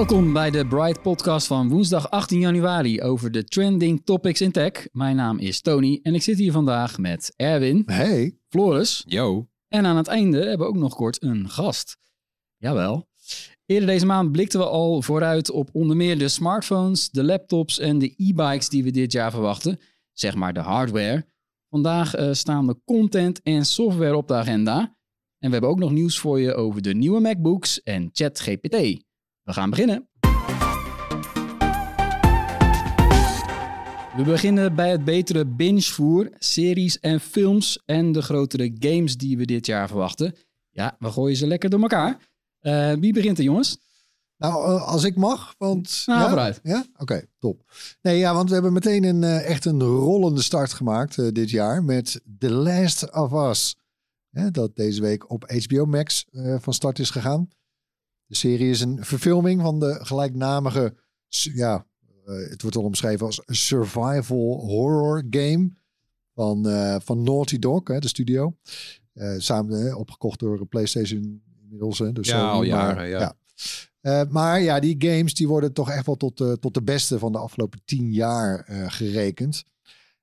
Welkom bij de Bright Podcast van woensdag 18 januari over de trending topics in tech. Mijn naam is Tony en ik zit hier vandaag met Erwin, Hey. Floris Yo. en aan het einde hebben we ook nog kort een gast. Jawel. Eerder deze maand blikten we al vooruit op onder meer de smartphones, de laptops en de e-bikes die we dit jaar verwachten. Zeg maar de hardware. Vandaag eh, staan de content en software op de agenda. En we hebben ook nog nieuws voor je over de nieuwe MacBooks en ChatGPT. We gaan beginnen. We beginnen bij het betere bingevoer, series en films en de grotere games die we dit jaar verwachten. Ja, we gooien ze lekker door elkaar. Eh, wie begint er, jongens? Nou, eh, als ik mag, want... Nou, ja? vooruit. Ja? Oké, top. Nee, ja, want we hebben meteen een, eh, echt een rollende start gemaakt dit jaar met The Last of Us. Dat deze week op HBO Max van start is gegaan. De serie is een verfilming van de gelijknamige, ja, eh, het wordt al omschreven als een survival horror game van, eh, van Naughty Dog, hè, de studio. Eh, samen opgekocht door PlayStation inmiddels. Hè, dus Ja, al maar- jaren, ja. Eh, maar ja, die games die worden toch echt wel tot, de tot de beste van de afgelopen tien jaar gerekend.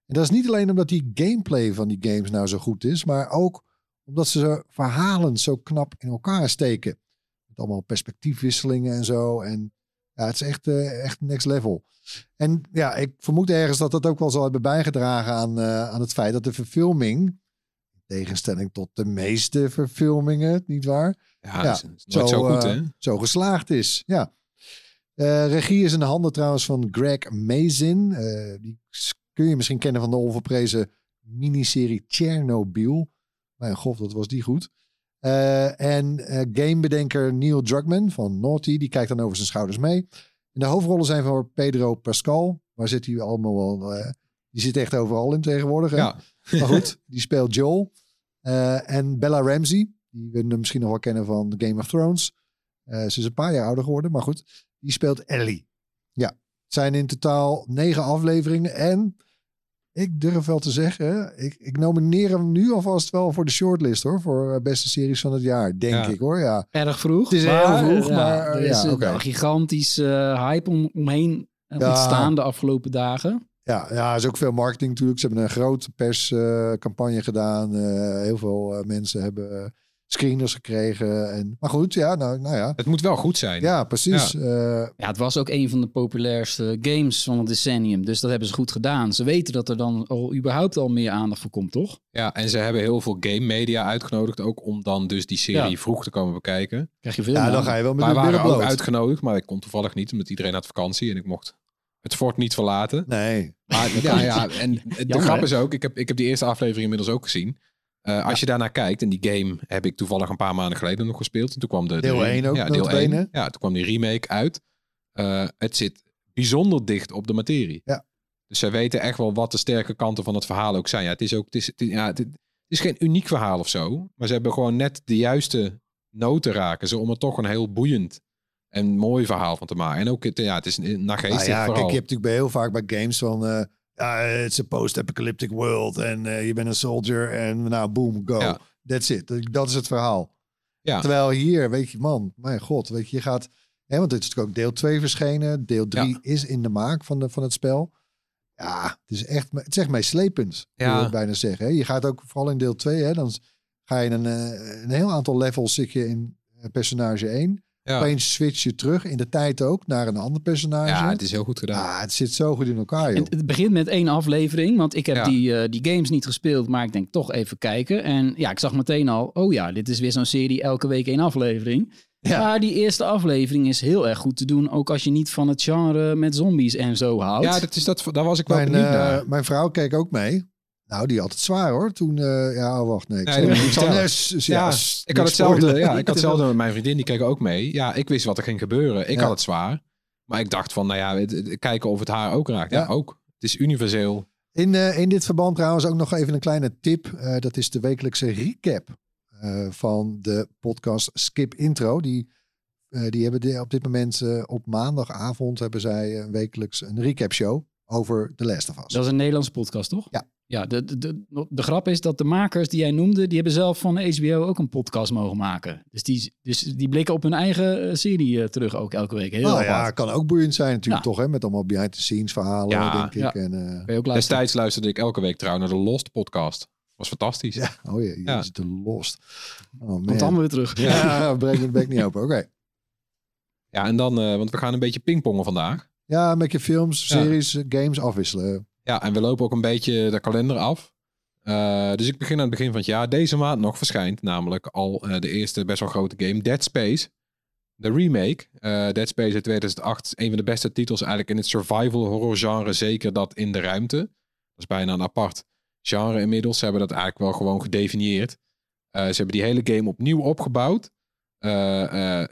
En dat is niet alleen omdat die gameplay van die games nou zo goed is, maar ook omdat ze verhalen zo knap in elkaar steken. Allemaal perspectiefwisselingen en zo. En ja, het is echt, eh, echt next level. En ja, ik vermoed ergens dat dat ook wel zal hebben bijgedragen aan, eh, aan het feit dat de verfilming, in tegenstelling tot de meeste verfilmingen, niet waar? Ja, Ja, dat is zo, zo, goed, eh, hè? zo geslaagd is. Ja. Regie is in de handen trouwens van Greg Mazin. Die kun je misschien kennen van de onverprezen miniserie Chernobyl. Mijn god, wat was die goed. Eh, en eh, gamebedenker Neil Druckmann van Naughty, die kijkt dan over zijn schouders mee. En de hoofdrollen zijn voor Pedro Pascal. Waar zit hij allemaal wel? eh, die zit echt overal in tegenwoordig. Hè? Ja. Maar goed, die speelt Joel. En Bella Ramsey, die we misschien nog wel kennen van Game of Thrones. Ze is een paar jaar ouder geworden, maar goed. Die speelt Ellie. Ja, het zijn in totaal negen afleveringen. En ik durf wel te zeggen, ik, ik nomineer hem nu alvast wel voor de shortlist hoor. Voor eh, beste series van het jaar, denk Ja. ik hoor. Ja, Erg vroeg. Het is heel vroeg, ja, maar, er ja, is een oké. gigantisch eh, hype om, omheen eh, Ja. ontstaan de afgelopen dagen. ja, ja, er is ook veel marketing natuurlijk. Ze hebben een grote perscampagne gedaan. Eh, heel veel eh, mensen hebben eh, screeners gekregen. En, maar goed, ja, nou, nou ja. Het moet wel goed zijn. Ja, precies. Eh, Ja, het was ook een van de populairste games van het decennium. Dus dat hebben ze goed gedaan. Ze weten dat er dan al überhaupt al meer aandacht voor komt, toch? Ja, en ze hebben heel veel game media uitgenodigd ook om dan dus die serie Ja. vroeg te komen bekijken. Krijg je veel ja, dan ga je wel met Wij waren ook bloot. uitgenodigd, maar ik kon toevallig niet, omdat iedereen had vakantie en ik mocht het fort niet verlaten. Nee. Maar ja, ja, en de Jammer, grap hè? is ook, ik heb, ik heb die eerste aflevering inmiddels ook gezien. Eh, als je daarnaar kijkt, en die game heb ik toevallig een paar maanden geleden nog gespeeld. En toen kwam de, de Deel re- 1 ook, Ja, deel notabene. 1. Ja, toen kwam die remake uit. Eh, het zit bijzonder dicht op de materie. Ja. Dus zij weten echt wel wat de sterke kanten van het verhaal ook zijn. Ja, het is ook, het is, het ja, het, het is geen uniek verhaal of zo. Maar ze hebben gewoon net de juiste noten raken ze om er toch een heel boeiend en mooi verhaal van te maken. En ook, het, ja, het is een nageestig Nou ja, vooral. kijk, je hebt natuurlijk bij heel vaak bij games van... eh ja, it's a post-apocalyptic world en eh, je bent een soldier en nou, boom, go. Ja. That's it. Dat is het verhaal. Ja. Terwijl hier, weet je, man, mijn god, weet je, je gaat... Hè, want dit is natuurlijk ook deel 2 verschenen. Deel 3 Ja. is in de maak van, de, van het spel. Ja, het is echt, het is echt meeslepend, Ja. wil ik bijna zeggen. Hè. Je gaat ook, vooral in deel 2, hè, dan ga je een, eh, een heel aantal levels zit je in eh, personage 1. Ja. Opeens switch je terug, in de tijd ook, naar een ander personage. ja, het is heel goed gedaan. Ah, het zit zo goed in elkaar, joh. En het begint met één aflevering, want ik heb Ja. die, eh, die games niet gespeeld, maar ik denk toch even kijken. En ja, ik zag meteen al, oh ja, dit is weer zo'n serie, elke week één aflevering. Ja. Maar die eerste aflevering is heel erg goed te doen, ook als je niet van het genre met zombies en zo houdt. Ja, dat is dat, daar was ik wel Mijn, benieuwd eh, naar. mijn vrouw keek ook mee. Nou, die had het zwaar hoor. Toen, eh, ja, oh, wacht, nee. Ik Nee, zal, ik ja, ik had hetzelfde. Ja, ik had hetzelfde met mijn vriendin. Die keek ook mee. Ja, ik wist wat er ging gebeuren. Ik Ja. had het zwaar. Maar ik dacht van, nou ja, het- het- kijken of het haar ook raakt. Ja, Ja. ook. Het is universeel. In, eh, in dit verband trouwens ook nog even een kleine tip. Eh, dat is de wekelijkse recap eh, van de podcast Skip Intro. Die, eh, die hebben de- op dit moment eh, op maandagavond hebben zij wekelijks een recap show over The Last of Us. Dat is een Nederlandse podcast, toch? Ja. Ja, de, de, de, de grap is dat de makers die jij noemde, die hebben zelf van HBO ook een podcast mogen maken. Dus die, dus die blikken op hun eigen eh, serie eh, terug ook elke week. Heel nou apart. ja, kan ook boeiend zijn natuurlijk Ja. toch, hè? Met allemaal behind the scenes verhalen, Ja, denk ik. ja. En, eh. Destijds luisterde ik elke week trouw naar de Lost podcast. Was fantastisch. ja, oh ja, je Ja. is te lost. Oh Komt man. allemaal weer terug. Ja, breek mijn bek niet open. Oké. Ja, en dan, eh, want we gaan een beetje pingpongen vandaag. Ja, met je films, series, games afwisselen. Ja, en we lopen ook een beetje de kalender af. Eh, dus ik begin aan het begin van het jaar. Deze maand nog verschijnt namelijk al eh, de eerste best wel grote game, Dead Space. De remake. Eh, Dead Space uit 2008 is een van de beste titels eigenlijk in het survival horror genre. Zeker dat in de ruimte. Dat is bijna een apart genre inmiddels. Ze hebben dat eigenlijk wel gewoon gedefinieerd. Ze hebben die hele game opnieuw opgebouwd.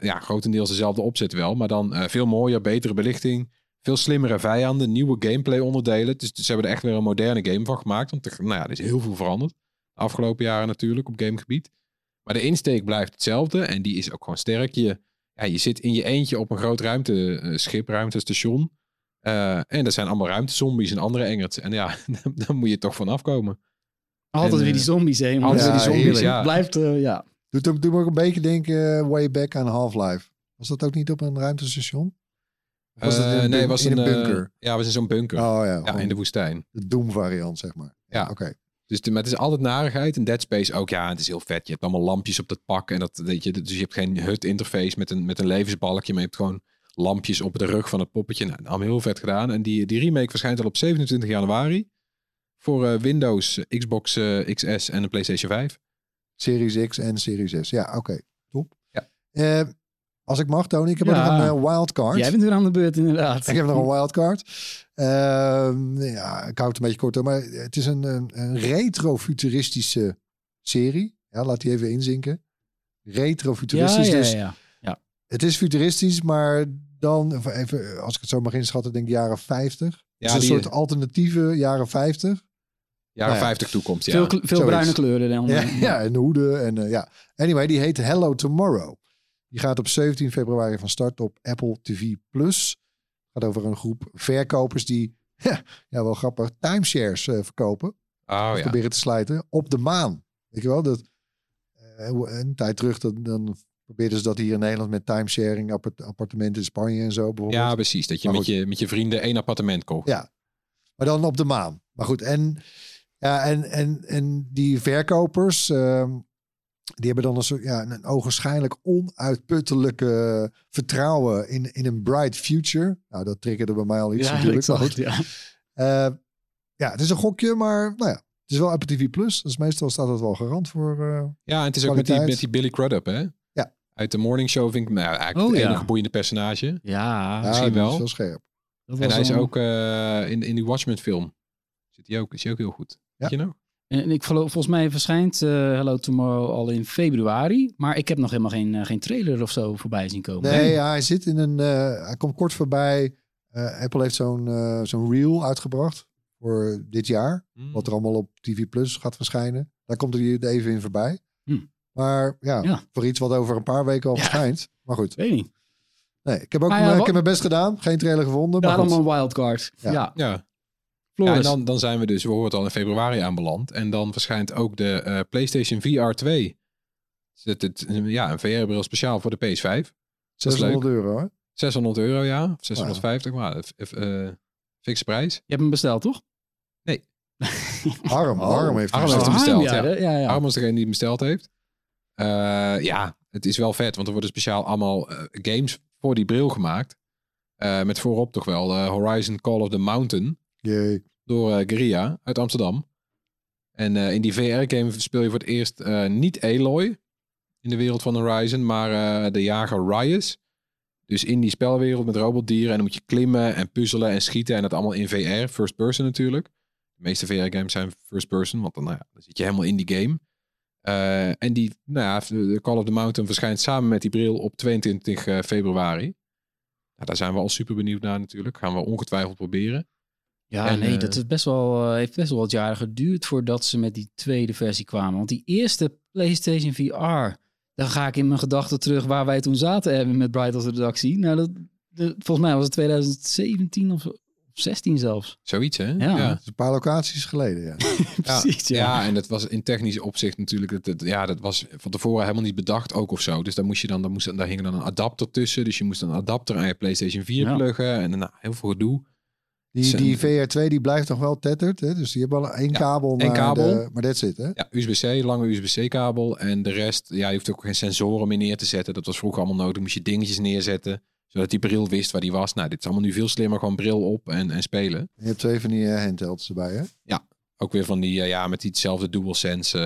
Ja, grotendeels dezelfde opzet wel. Maar dan veel mooier, betere belichting. Veel slimmere vijanden, nieuwe gameplay onderdelen. Dus, dus ze hebben er echt weer een moderne game van gemaakt. Want er, nou ja, er is heel veel veranderd. De afgelopen jaren natuurlijk op gamegebied. Maar de insteek blijft hetzelfde. En die is ook gewoon sterk. Je, ja, je zit in je eentje op een groot ruimteschip, ruimtestation. Eh, en er zijn allemaal ruimtezombies en andere engerts. En ja, daar moet je toch van afkomen. Altijd En, weer die eh, zombies heen. altijd weer die zombies, ja. Blijft, eh, ja. Doet, doet me ook een beetje denken eh, way back aan Half-Life. Was dat ook niet op een ruimtestation? Of was dat in Eh, een, nee, was in een eh, bunker? ja, was in zo'n bunker. oh ja, ja, in de woestijn. de Doom variant, zeg maar. Ja. Oké. Dus de, maar het is altijd narigheid. En Dead Space ook, ja, het is heel vet. Je hebt allemaal lampjes op dat pak. En dat weet je, dus je hebt geen HUD interface met een, met een levensbalkje. Maar je hebt gewoon lampjes op de rug van het poppetje. Nou, allemaal heel vet gedaan. En die, die remake verschijnt al op 27 januari. Voor eh, Windows, Xbox XS en de PlayStation 5. Series X en Series S. Ja, oké. Top. Ja. Eh, als ik mag, Tony, ik heb Ja. nog een eh, wildcard. Jij bent weer aan de beurt, inderdaad. Ik heb nog een wildcard. Ehm, ja, ik hou het een beetje kort, maar het is een, een, een retro-futuristische serie. Ja, laat die even inzinken. ja, Retro-futuristisch. ja, dus ja. het is futuristisch, maar dan, even, als ik het zo mag inschatten, denk ik jaren 50. Ja, Ja, een die soort alternatieve jaren 50. jaren nou ja. 50 toekomst, ja. Veel, veel bruine kleuren dan. Ja, ja en hoeden. En, eh, ja. Anyway, die heet Hello Tomorrow. Die gaat op 17 februari van start op Apple TV+. Plus. gaat over een groep verkopers die, ja, ja wel grappig, timeshares eh, verkopen. Oh ja. Proberen te slijten op de maan. Weet je wel, dat, hoe- een tijd terug dan, dan probeerden ze dat hier in Nederland met timesharing, appart- appartementen in Spanje en zo bijvoorbeeld. Ja, precies. Dat je met, je met je vrienden één appartement kocht. Ja. Maar dan op de maan. Maar goed, en, ja, en, en, en die verkopers, ehm, die hebben dan een soort, ja, een ogenschijnlijk onuitputtelijke vertrouwen in, in een bright future. Nou, dat triggerde bij mij al iets Ja, natuurlijk. ik zag Maar het, goed. ja. Eh, ja, het is een gokje, maar nou ja, het is wel Apple TV Plus. Dus meestal staat het wel garant voor. eh, Ja, en het is ook met die, met die Billy Crudup, hè? Ja. Uit de Morning Show vind ik nou, eigenlijk Oh, het ja. enige boeiende personage. Ja, ja, misschien wel. wel scherp. dat En hij is ook eh, in, in die Watchmen film. Zit hij ook, is hij ook heel goed. Weet je nog? En ik geloof, volgens mij verschijnt eh, Hello Tomorrow al in februari. Maar ik heb nog helemaal geen, eh, geen trailer of zo voorbij zien komen. Nee, ja, hij zit in een. eh, hij komt kort voorbij. Eh, Apple heeft zo'n zo'n reel uitgebracht voor dit jaar. Hmm. Wat er allemaal op TV Plus gaat verschijnen. Daar komt hij even in voorbij. Hm. Maar ja, Ja. voor iets wat over een paar weken al Ja. verschijnt. Maar goed, Weet niet. nee, ik heb ook Maar ja, mijn- ik heb mijn best gedaan. Geen trailer gevonden. Maar Daarom goed. een wildcard. Ja. Ja, Ja. en dan, dan zijn we dus, we horen het al in februari aanbeland. En dan verschijnt ook de eh, PlayStation VR 2. Dus het, het, ja, een VR-bril speciaal voor de PS5. Dat is 600 leuk. euro, hè? 600 euro, ja. Of 650, maar uh, fikse prijs. Je hebt hem besteld, toch? Harm, Oh. Harm heeft hem heeft hem besteld. besteld, ja. ja. ja, ja. Arm is degene die hem besteld heeft. Eh, ja, het is wel vet, want er worden speciaal allemaal eh, games voor die bril gemaakt. Eh, met voorop toch wel eh, Horizon Call of the Mountain Door eh Guerrilla uit Amsterdam. En eh, in die VR-game speel je voor het eerst eh, niet Aloy in de wereld van Horizon, maar de jager Ryus. Dus in die spelwereld met robotdieren en dan moet je klimmen en puzzelen en schieten en dat allemaal in VR, first person natuurlijk. De meeste VR-games zijn first person, want dan, nou dan zit je helemaal in die game. En die, nou ja, Call of the Mountain verschijnt samen met die bril op 22 eh, februari. Nou, daar zijn we al super benieuwd naar natuurlijk. Gaan we ongetwijfeld proberen. Ja, En, nee, eh, dat is best wel, eh, heeft best wel wat jaren geduurd voordat ze met die tweede versie kwamen. Want die eerste PlayStation VR, dan ga ik in mijn gedachten terug waar wij toen zaten Erwin, met Bright als redactie. Nou, dat, de- volgens mij was het 2017 of, of 16 zelfs. Zoiets, hè? Ja. Een paar locaties geleden, ja. Precies, ja. Ja, en dat was in technisch opzicht natuurlijk, dat, dat- ja, dat was van tevoren helemaal niet bedacht ook of zo. Dus daar moest je dan, daar, moest, daar hing dan een adapter tussen. Dus je moest een adapter aan je PlayStation 4 Ja. pluggen. En nou, heel veel gedoe. Die, die VR2 die blijft nog wel tetterd. Hè? Dus die hebben al één Ja, kabel. maar kabel. de- maar that's it, hè? Ja, USB-C, lange USB-C-kabel. En de rest, ja, je hoeft ook geen sensoren meer neer te zetten. Dat was vroeger allemaal nodig. Moest je dingetjes neerzetten, zodat die bril wist waar die was. Nou, dit is allemaal nu veel slimmer. Gewoon bril op en, en spelen. Je hebt twee van die eh, handhelds erbij, hè? Ook weer van die, eh, ja, met diezelfde DualSense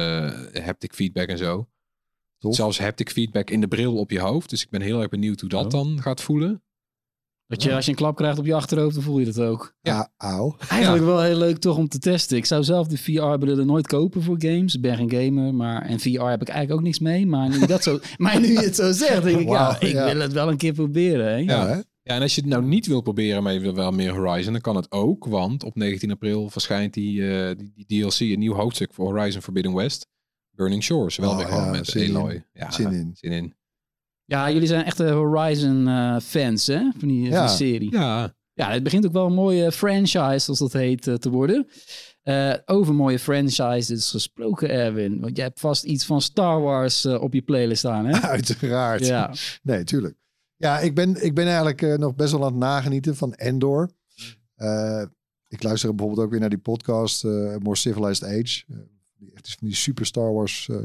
eh haptic feedback en zo. Tof. Zelfs haptic feedback in de bril op je hoofd. Dus ik ben heel erg benieuwd hoe dat dan gaat voelen. Dat je als je een klap krijgt op je achterhoofd, dan voel je dat ook. Ja. Ah, auw. Eigenlijk wel heel leuk toch om te testen. Ik zou zelf de VR-brillen nooit kopen voor games. Ik ben geen gamer, maar en VR heb ik eigenlijk ook niks mee. Maar nu je, dat zo, maar nu je het zo zegt, denk ik, ja, ik ja. wil het wel een keer proberen. Hè? Ja, hè? Ja, en als je het nou niet wil proberen, maar je wil wel meer Horizon, dan kan het ook. Want op 19 april verschijnt die, eh, die, die DLC, een nieuw hoofdstuk voor Horizon Forbidden West. Burning Shores, wel Oh, weer gewoon ja, met zin in. Aloy. Ja, Zin in. Zin in. Ja, jullie zijn echte Horizon-fans, hè? Van die, van Ja. die serie. Ja, Ja, het begint ook wel een mooie franchise, zoals dat heet, eh, te worden. Eh, over mooie franchises gesproken, Erwin. Want jij hebt vast iets van Star Wars eh, op je playlist staan, hè? Uiteraard. ja. Nee, tuurlijk. Ja, ik ben, ik ben eigenlijk eh, nog best wel aan het nagenieten van Endor. Eh, ik luister bijvoorbeeld ook weer naar die podcast eh, More Civilized Age. Eh, die, echt van die super Star Wars eh,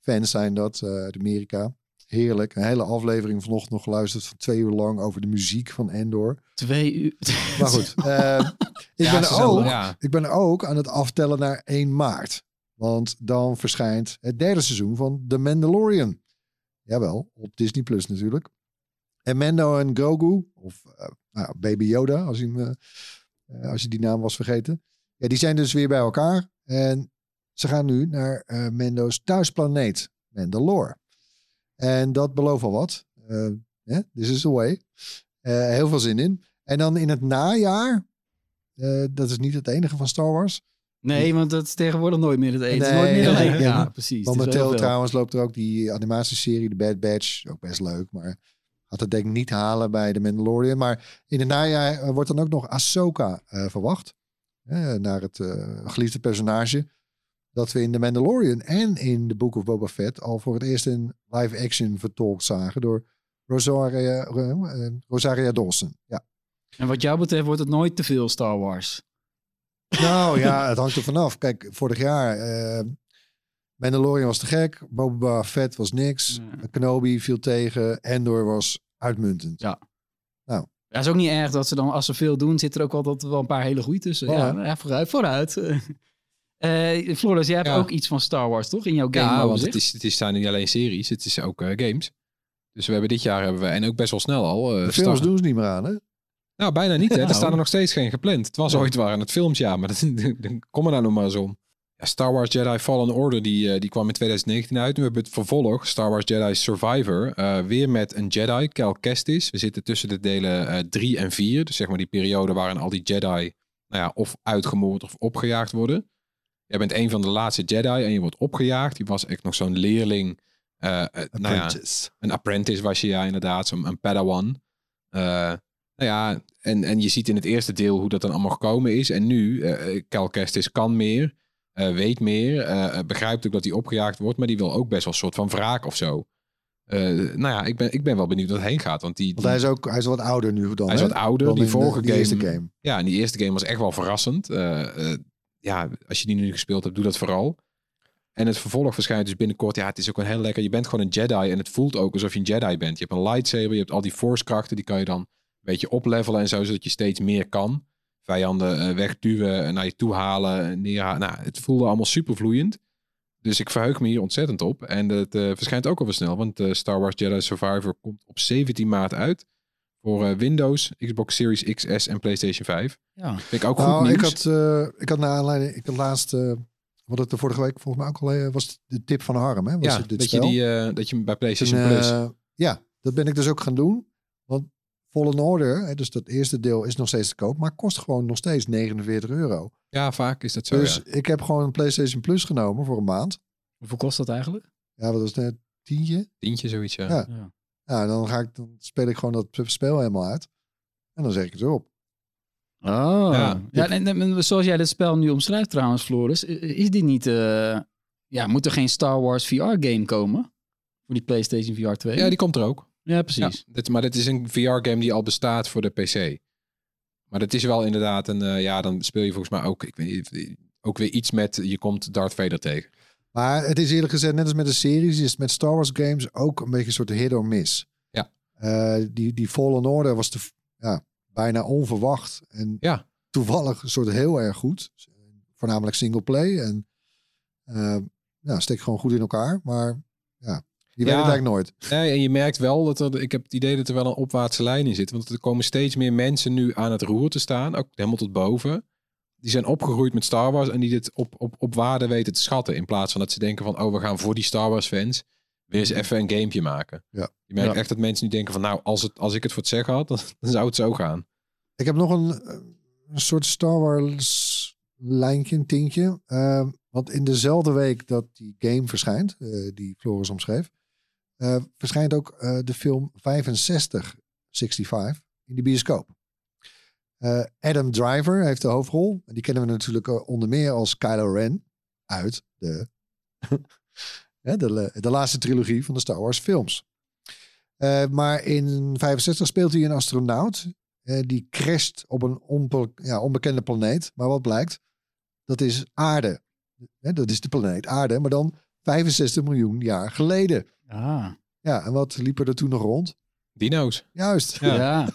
fans zijn dat eh, uit Amerika. Heerlijk. Een hele aflevering vanochtend nog geluisterd van twee uur lang over de muziek van Endor. Twee uur. Maar goed, eh, ik, Ja, ben ook, ja. ik ben ook aan het aftellen naar 1 maart. Want dan verschijnt het derde seizoen van The Mandalorian. Jawel, op Disney Plus natuurlijk. En Mando en Grogu, of eh, nou, Baby Yoda, als je, hem, eh, eh, als je die naam was vergeten. Ja, die zijn dus weer bij elkaar. En ze gaan nu naar Mando's thuisplaneet, Mandalore. En dat belooft al wat. Yeah, this is the way. Eh, heel veel zin in. En dan in het najaar, eh, dat is niet het enige van Star Wars. Nee, want dat is tegenwoordig nooit meer het eten. Nee, nooit meer nee, alleen. nee. Ja, precies. Momenteel trouwens loopt er ook die animatieserie, de Bad Batch. Ook best leuk, maar gaat het denk ik niet halen bij de Mandalorian. Maar in het najaar wordt dan ook nog Ahsoka verwacht. Naar het geliefde personage. Dat we in de Mandalorian en in The Book of Boba Fett al voor het eerst in live action vertolkt zagen door Rosaria, eh, Rosaria Dawson. Ja. En wat jou betreft wordt het nooit te veel Star Wars. Nou ja, het hangt er vanaf. Kijk, vorig jaar eh Mandalorian was te gek. Boba Fett was niks. Ja. Kenobi viel tegen. Endor was uitmuntend. Ja. Ja, is ook niet erg dat ze dan, als ze veel doen, zit er ook altijd wel een paar hele goede tussen. Voilà. Ja, ja, vooruit, vooruit. Eh Floris, jij hebt Ja. ook iets van Star Wars, toch? In jouw game ja want het, is, het is, zijn niet alleen series, het is ook eh, games. Dus we hebben dit jaar hebben we, en ook best wel snel al. eh, De films Star- doen ze niet meer aan, hè? Nou, bijna niet. Hè. Er Nou. staan er nog steeds geen gepland. Het was Ja. ooit waren het films, ja, maar dat, dan kom er nou nog maar eens om. Ja, Star Wars Jedi Fallen Order, die, die kwam in 2019 uit. Nu hebben we het vervolg, Star Wars Jedi Survivor. eh, weer met een Jedi, Cal Kestis. We zitten tussen de delen 3 en 4. Dus zeg maar die periode waarin al die Jedi nou ja, of uitgemoord of opgejaagd worden. Jij bent een van de laatste Jedi en je wordt opgejaagd. Die was echt nog zo'n leerling. eh, eh, nou ja, een apprentice was je ja inderdaad, zo'n een padawan. Eh, nou ja, en, en je ziet in het eerste deel hoe dat dan allemaal gekomen is. En nu, eh Cal Kestis kan meer, weet meer, begrijpt ook dat hij opgejaagd wordt, maar die wil ook best wel een soort van wraak of zo. Nou ja, ik ben, ik ben wel benieuwd het heen gaat. Want die, Want hij is ook hij is wat ouder nu dan. Hij is wat ouder. Dan Die in de- vorige eerste game- game. ja, en die eerste game was echt wel verrassend. Ja, als je die nu gespeeld hebt, doe dat vooral. En het vervolg verschijnt dus binnenkort. Ja, het is ook een heel lekker. Je bent gewoon een Jedi en het voelt ook alsof je een Jedi bent. Je hebt een lightsaber, je hebt al die force krachten. Die kan je dan een beetje oplevelen en zo, zodat je steeds meer kan. Vijanden eh, wegduwen, eh, naar je toe halen, eh. Nou, het voelde allemaal super vloeiend. Dus ik verheug me hier ontzettend op. En het verschijnt ook alweer snel, want Star Wars Jedi Survivor komt op 17 maart uit. Voor eh, Windows, Xbox Series XS en PlayStation 5. Ja. Vind ik ook goed Nou, nieuws. ik had, eh, ik had naar aanleiding, ik had laatst, eh wat het de vorige week volgens mij ook al was de tip van Harm, hè? Was ja, het dit dat je, die, eh, dat je hem bij PlayStation En, Plus... eh, ja, dat ben ik dus ook gaan doen. Want Fallen Order, hè, dus dat eerste deel is nog steeds te koop, maar kost gewoon nog steeds 49 euro. ja, vaak is dat zo, dus ja. ik heb gewoon een PlayStation Plus genomen voor een maand. Hoeveel kost dat eigenlijk? Ja, wat was het net? Tientje? Tientje, zoiets, ja. Ja. Ja, dan, ga ik, dan speel ik gewoon dat spel helemaal uit. En dan zeg ik het erop. Oh. Ja. Ja, en, en zoals jij dit spel nu omschrijft trouwens, Floris, is dit niet... eh, ja, moet er geen Star Wars VR-game komen? Voor die PlayStation VR 2? Ja, die komt er ook. Ja, precies. Ja, dit, maar dit is een VR-game die al bestaat voor de PC. Maar dat is wel inderdaad een... eh, ja, dan speel je volgens mij ook... Ik weet niet, ook weer iets met... Je komt Darth Vader tegen. Maar het is eerlijk gezegd, net als met de series, is het met Star Wars games ook een beetje een soort hit or miss. Ja. Eh, die, die Fallen Order was de, ja, bijna onverwacht. En Ja. toevallig een soort heel erg goed. Voornamelijk single play. En eh ja, steekt gewoon goed in elkaar. Maar ja, die weet Ja. het eigenlijk nooit. Nee, en je merkt wel dat er... Ik heb het idee dat er wel een opwaartse lijn in zit. Want er komen steeds meer mensen nu aan het roer te staan. Ook helemaal tot boven. Die zijn opgegroeid met Star Wars. En die dit op, op, op waarde weten te schatten. In plaats van dat ze denken van... Oh, we gaan voor die Star Wars fans... Weer eens even een gamepje maken. Ja. Je merkt Ja. echt dat mensen nu denken van... Nou, als, het, als ik het voor het zeggen had... Dan, dan zou het zo gaan. Ik heb nog een, een soort Star Wars lijntje, een tintje. Eh, want in dezelfde week dat die game verschijnt, eh, die Floris omschreef, eh, verschijnt ook eh, de film 6565 in de bioscoop. Eh, Adam Driver heeft de hoofdrol. En die kennen we natuurlijk eh, onder meer als Kylo Ren uit de, hè, de, de laatste trilogie van de Star Wars films. Eh, maar in 65 speelt hij een astronaut die crasht op een onbe- ja, onbekende planeet. Maar wat blijkt? Dat is aarde. Hè, dat is de planeet aarde, maar dan 65 miljoen jaar geleden. Ah, Ja, en wat liep er toen nog rond? Dino's. Juist. Ja. ja.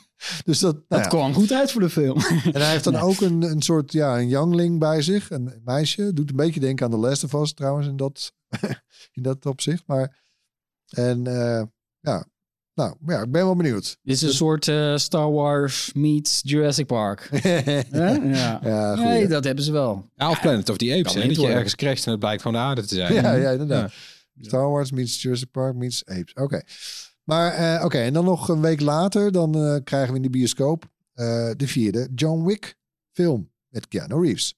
Dus dat, nou Dat ja. kwam goed uit voor de film. En hij heeft dan Nee. ook een, een soort, ja, een youngling bij zich. Een meisje. Doet een beetje denken aan de Last of Us trouwens in dat, in dat opzicht. Maar, en eh, ja, nou ja, ik ben wel benieuwd. Dit is een soort eh, Star Wars meets Jurassic Park. Ja. Ja, goed. nee, dat hebben ze wel. Ja, of Planet of the Apes. Hè? Dat je ergens crasht en het blijkt gewoon de aarde te zijn. Ja, ja, inderdaad. Ja. Star Wars meets Jurassic Park meets Apes. Oké. Maar eh, oké, en dan nog een week later, dan eh, krijgen we in de bioscoop eh, de vierde John Wick film met Keanu Reeves.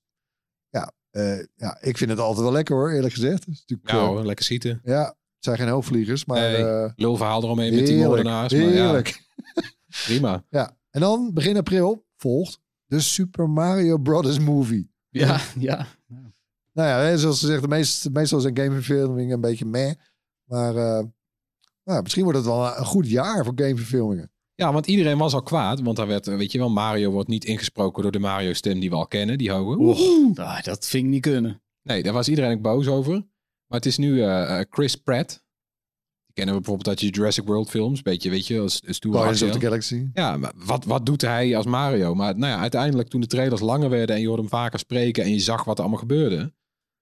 Ja, eh, ja, ik vind het altijd wel lekker hoor, eerlijk gezegd. Is natuurlijk, Nou, eh, hoor, lekker schieten. ja, het zijn geen hoofdvliegers, maar Nee, eh, Lulverhaal eromheen met die heerlijk, moordenaars. Maar ja, heerlijk. prima. Ja, en dan begin april volgt de Super Mario Brothers movie. Ja, ja. Nou ja, zoals ze zegt, de meest, meestal zijn gameverfilmingen een beetje meh. Maar eh, nou, misschien wordt het wel een goed jaar voor gameverfilmingen. Ja, want iedereen was al kwaad. Want daar werd, eh, weet je wel, Mario wordt niet ingesproken door de Mario-stem die we al kennen. Die hoge. Oeh, ah, dat vind ik niet kunnen. Nee, daar was iedereen ook boos over. Maar het is nu eh, eh, Chris Pratt. Die kennen we bijvoorbeeld uit je Jurassic World films. Beetje, weet je, als, als Guardians of the Galaxy. Ja, maar wat, wat doet hij als Mario? Maar nou ja, uiteindelijk toen de trailers langer werden en je hoorde hem vaker spreken en je zag wat er allemaal gebeurde.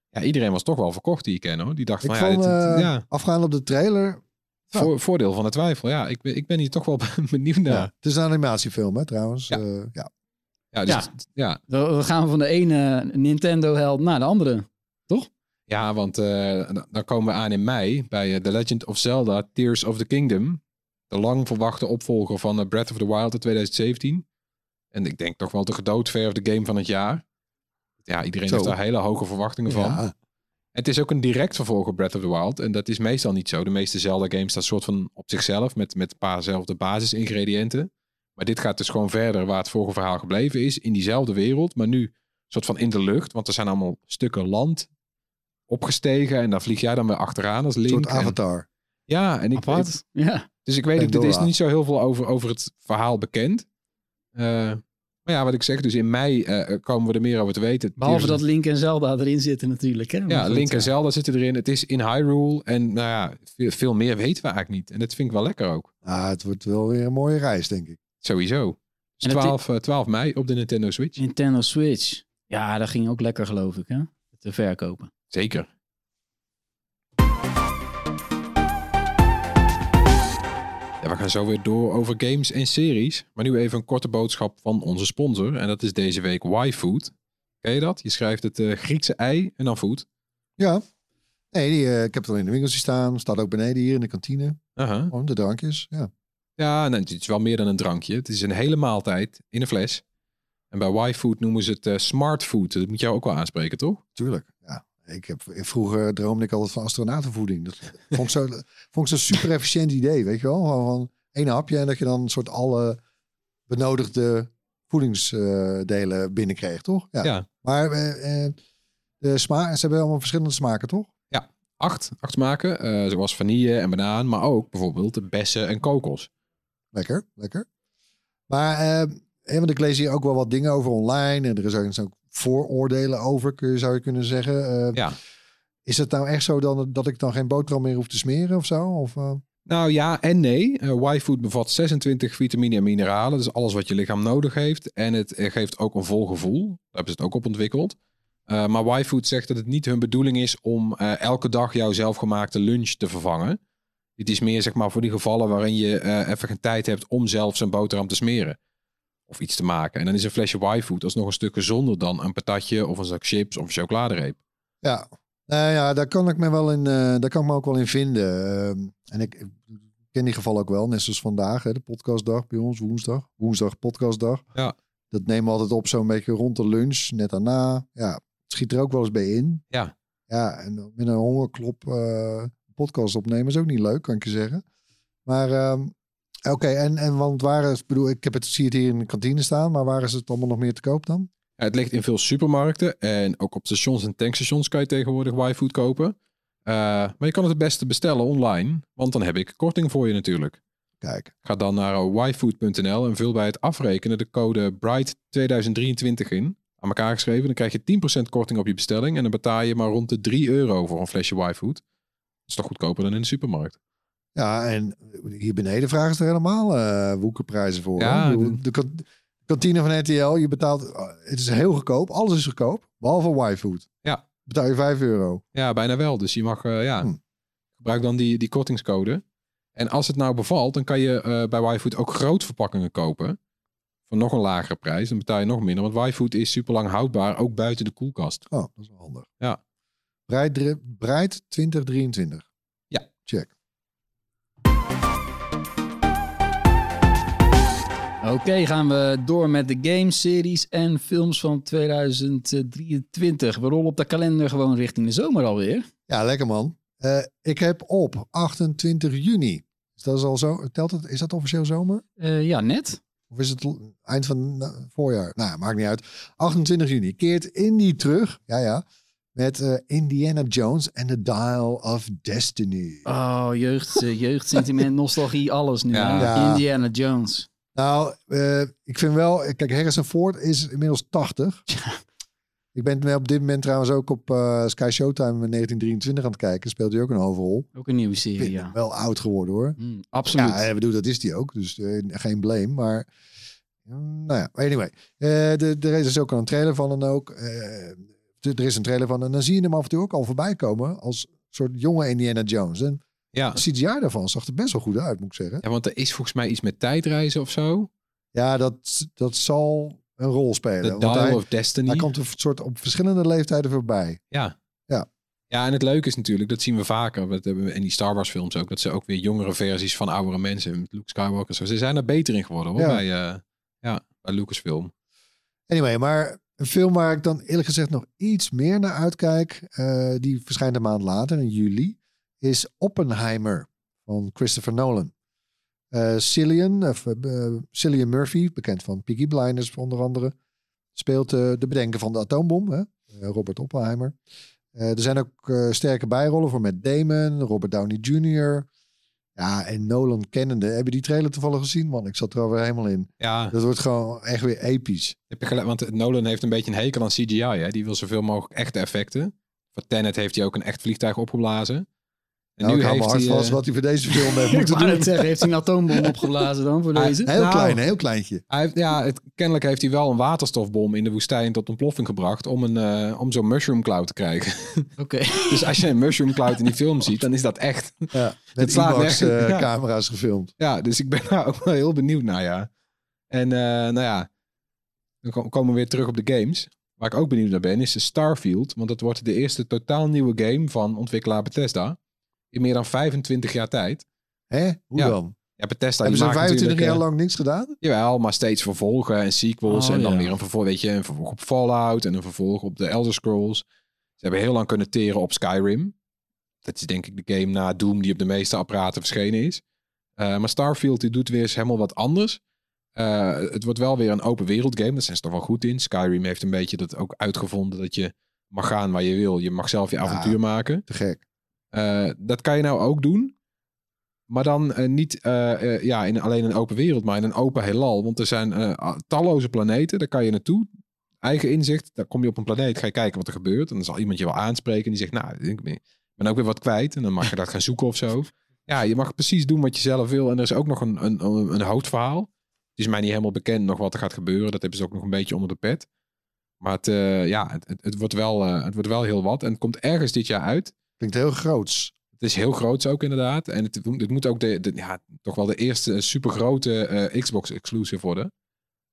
Ja, iedereen was toch wel verkocht die ik ken hoor. Die dacht Ik van ja, vond, dit- ja afgaand op de trailer, ja. voor, voordeel van de twijfel. Ja, ik ben, ik ben hier toch wel benieuwd naar. ja. Ja, het is een animatiefilm hè, trouwens. Ja. Eh, ja. dus, Ja. ja. Dan gaan we van de ene Nintendo-held naar de andere. Ja, want eh, dan- komen we aan in mei bij eh, The Legend of Zelda Tears of the Kingdom. De lang verwachte opvolger van Breath of the Wild uit 2017. En ik denk toch wel de gedoodverfde game van het jaar. Ja, iedereen Zo. heeft daar hele hoge verwachtingen van. Het is ook een direct vervolg op Breath of the Wild. En dat is meestal niet zo. De meeste Zelda-games staan soort van op zichzelf. Met, met een paar zelfde basisingrediënten. Maar dit gaat dus gewoon verder waar het vorige verhaal gebleven is. In diezelfde wereld. Maar nu soort van in de lucht. Want er zijn allemaal stukken land opgestegen. En daar vlieg jij dan weer achteraan als Een Link. soort En- avatar. ja, en ik, Apart. Ja. dus ik weet ook, er is niet zo heel veel over, over het verhaal bekend. Eh, maar ja, wat ik zeg, dus in mei eh, komen we er meer over te weten. Behalve Tears- dat Link en Zelda erin zitten natuurlijk. Hè? Ja, Link en. Zelda zitten erin. Het is in Hyrule. En nou ja, veel, meer weten we eigenlijk niet. En dat vind ik wel lekker ook. Ah, het wordt wel weer een mooie reis, denk ik. Sowieso. Dus En het- 12, eh, 12 mei op de Nintendo Switch. Nintendo Switch. Ja, dat ging ook lekker geloof ik. Hè? Te verkopen. We gaan zo weer door over games en series. Maar nu even een korte boodschap van onze sponsor. En dat is deze week Y-Food. Ken je dat? Je schrijft het eh, Griekse ei en dan food. Ja. Nee, die, eh, ik heb het al in de winkels zien staan. Staat ook beneden hier in de kantine. Aha. Gewoon de drankjes. Ja. Ja, nee, het is wel meer dan een drankje. Het is een hele maaltijd in een fles. En bij Y-Food noemen ze het eh, smart food. Dat moet jou ook wel aanspreken, toch? Tuurlijk. Ja. Ik heb, vroeger droomde ik altijd van astronautenvoeding. Dat vond ik zo, vond ik zo'n super efficiënt idee, weet je wel? Van één hapje en dat je dan een soort alle benodigde voedingsdelen binnenkreeg, toch? Ja. Ja. Maar eh, eh, de smaak, ze hebben allemaal verschillende smaken, toch? Acht, acht smaken, eh, zoals vanille en banaan. Maar ook bijvoorbeeld de bessen en kokos. Lekker, lekker. Maar, eh, want ik lees hier ook wel wat dingen over online. En er is ook vooroordelen over, kun je, zou je kunnen zeggen. Eh, Ja. Is het nou echt zo dan, dat ik dan geen boterham meer hoef te smeren of zo? Of, eh, Nou ja en nee. Eh Y-Food bevat 26 vitamine en mineralen. Dus alles wat je lichaam nodig heeft. En het geeft ook een vol gevoel. Daar hebben ze het ook op ontwikkeld. Maar Y-Food zegt dat het niet hun bedoeling is om elke dag jouw zelfgemaakte lunch te vervangen. Dit is meer zeg maar voor die gevallen waarin je even geen tijd hebt om zelf zijn boterham te smeren. Of iets te maken. En dan is een flesje Y-Food alsnog een stuk gezonder dan een patatje of een zak chips of een chocoladereep. Ja, nou ja, daar kan ik me wel in, eh, daar kan ik me ook wel in vinden. Ehm, en ik, ik ken die geval ook wel, net zoals vandaag, hè, de podcastdag bij ons, woensdag. Woensdag podcastdag. Ja. Dat nemen we altijd op zo'n beetje rond de lunch, net daarna. Ja, het schiet er ook wel eens bij in. Ja. Ja, en met een hongerklop eh, podcast opnemen is ook niet leuk, kan ik je zeggen. Maar ehm, oké, en, en want waar is, bedoel, ik heb het, zie het hier in de kantine staan, maar waar is het allemaal nog meer te koop dan? Ja, het ligt in veel supermarkten en ook op stations en tankstations kan je tegenwoordig Y-Food kopen. Eh, maar je kan het het beste bestellen online, want dan heb ik korting voor je natuurlijk. Kijk, Ga dan naar yfood.nl en vul bij het afrekenen de code BRIGHT2023 in. Aan elkaar geschreven, dan krijg je 10% korting op je bestelling en dan betaal je maar rond de 3 euro voor een flesje Y-Food. Dat is toch goedkoper dan in de supermarkt. Ja, en hier beneden vragen ze er helemaal eh woekerprijzen voor. Ja, de- de kan- kantine van RTL, je betaalt, eh, het is heel goedkoop, alles is goedkoop, behalve Y-food. Ja. Betaal je 5 euro. Ja, bijna wel. Dus je mag, eh, ja, Hm. gebruik dan die, die kortingscode. En als het nou bevalt, dan kan je bij YFood ook grootverpakkingen kopen. Voor nog een lagere prijs. Dan betaal je nog minder. Want YFood is super lang houdbaar, ook buiten de koelkast. Oh, dat is wel handig. Ja. Breid, breid 2023. Ja. Check. Oké, gaan we door met de games, series en films van 2023. We rollen op de kalender gewoon richting de zomer alweer. Ja, lekker man. Eh, ik heb op 28 juni. Is dat al zo? Telt het? Is dat officieel zomer? Eh, ja, net. Of is het eind van het voorjaar? Nou, maakt niet uit. 28 juni keert Indy terug. Ja, ja. Met eh, Indiana Jones en The Dial of Destiny. Oh, jeugd, jeugdsentiment, nostalgie, alles nu. Ja. hè? Ja. Indiana Jones. Nou, eh, ik vind wel... Kijk, Harrison Ford is inmiddels 80. Ik ben op dit moment trouwens ook op eh, Sky Showtime 1923 aan het kijken. Speelt hij ook een hoofdrol. Ook een nieuwe serie, ja. wel oud geworden hoor. Mm, absoluut. Ja, ik bedoel, dat is die ook. Dus eh, geen blame. Maar mm, nou ja, anyway. Eh, de, er is ook al een trailer van en ook. eh, de- er is een trailer van en dan zie je hem af en toe ook al voorbij komen als soort jonge Indiana Jones. En Ja. de CGI daarvan zag er best wel goed uit, moet ik zeggen. ja, want er is volgens mij iets met tijdreizen of zo. Ja, dat, dat zal een rol spelen. The Dial of Destiny. hij komt een soort op verschillende leeftijden voorbij. Ja. Ja. Ja, en het leuke is natuurlijk, dat zien we vaker. Dat hebben we in die Star Wars films ook. Dat ze ook weer jongere versies van oudere mensen. Met Luke Skywalker. Zo. Ze zijn er beter in geworden hoor. Ja. Bij, eh, ja, bij Lucasfilm. Anyway, maar een film waar ik dan eerlijk gezegd nog iets meer naar uitkijk, eh, die verschijnt een maand later in juli, is Oppenheimer van Christopher Nolan. Eh Cillian, of, eh, Cillian Murphy, bekend van Peaky Blinders onder andere, speelt eh, de bedenker van de atoombom, hè? Robert Oppenheimer. Er zijn ook sterke bijrollen voor Matt Damon, Robert Downey Jr. Ja, en Nolan kennende. Heb je die trailer toevallig gezien, man? Ik zat er alweer helemaal in. Ja, Dat wordt gewoon echt weer episch. heb je gelijk, want Nolan heeft een beetje een hekel aan CGI. Hè? Die wil zoveel mogelijk echte effecten. Voor Tenet heeft hij ook een echt vliegtuig opgeblazen. En Nou, nu ik hou me hard vast eh, wat hij voor deze film heeft moeten doen. zeggen, heeft hij een atoombom opgeblazen dan voor Hij- deze? Heel Nou, klein, heel kleintje. Hij heeft, ja, het, kennelijk heeft hij wel een waterstofbom in de woestijn tot ontploffing gebracht om, een, eh, om zo'n mushroom cloud te krijgen. Oké. dus als je een mushroom cloud in die film ziet, dan is dat echt. Ja, met slaat IMAX eh, ja. camera's gefilmd. Ja, dus ik ben daar ook wel heel benieuwd naar, ja. En eh, nou ja, dan kom- komen we weer terug op de games. Waar ik ook benieuwd naar ben, is de Starfield. Want dat wordt de eerste totaal nieuwe game van ontwikkelaar Bethesda. In meer dan 25 jaar tijd. Hè? Hoe Ja. dan? Ja, Bethesda Hebben ze maakt 25 jaar eh, lang niks gedaan? Jawel, maar steeds vervolgen en sequels. Oh, en dan ja. weer een vervolg, weet je, een vervolg op Fallout en een vervolg op de Elder Scrolls. Ze hebben heel lang kunnen teren op Skyrim. Dat is denk ik de game na Doom die op de meeste apparaten verschenen is. Eh, maar Starfield die doet weer eens helemaal wat anders. Eh, het wordt wel weer een open wereld game. Daar zijn ze toch wel goed in. Skyrim heeft een beetje dat ook uitgevonden dat je mag gaan waar je wil. Je mag zelf je avontuur maken. Te gek. Eh, dat kan je nou ook doen. Maar dan eh, niet eh, ja, in alleen een open wereld, maar in een open heelal. Want er zijn talloze planeten, daar kan je naartoe. Eigen inzicht, daar kom je op een planeet, ga je kijken wat er gebeurt. En dan zal iemand je wel aanspreken en die zegt, nou, ik ben, ook weer wat kwijt. En dan mag je dat gaan zoeken of zo. Ja, je mag precies doen wat je zelf wil. En er is ook nog een, een, een hoofdverhaal. Het is mij niet helemaal bekend nog wat er gaat gebeuren. Dat hebben ze ook nog een beetje onder de pet. Maar het, ja, het, het, wordt wel, het wordt wel heel wat. En het komt ergens dit jaar uit. Klinkt heel groots. Het is heel groot ook inderdaad. En het, het moet ook de, de- ja, toch wel de eerste supergrote eh Xbox exclusive worden.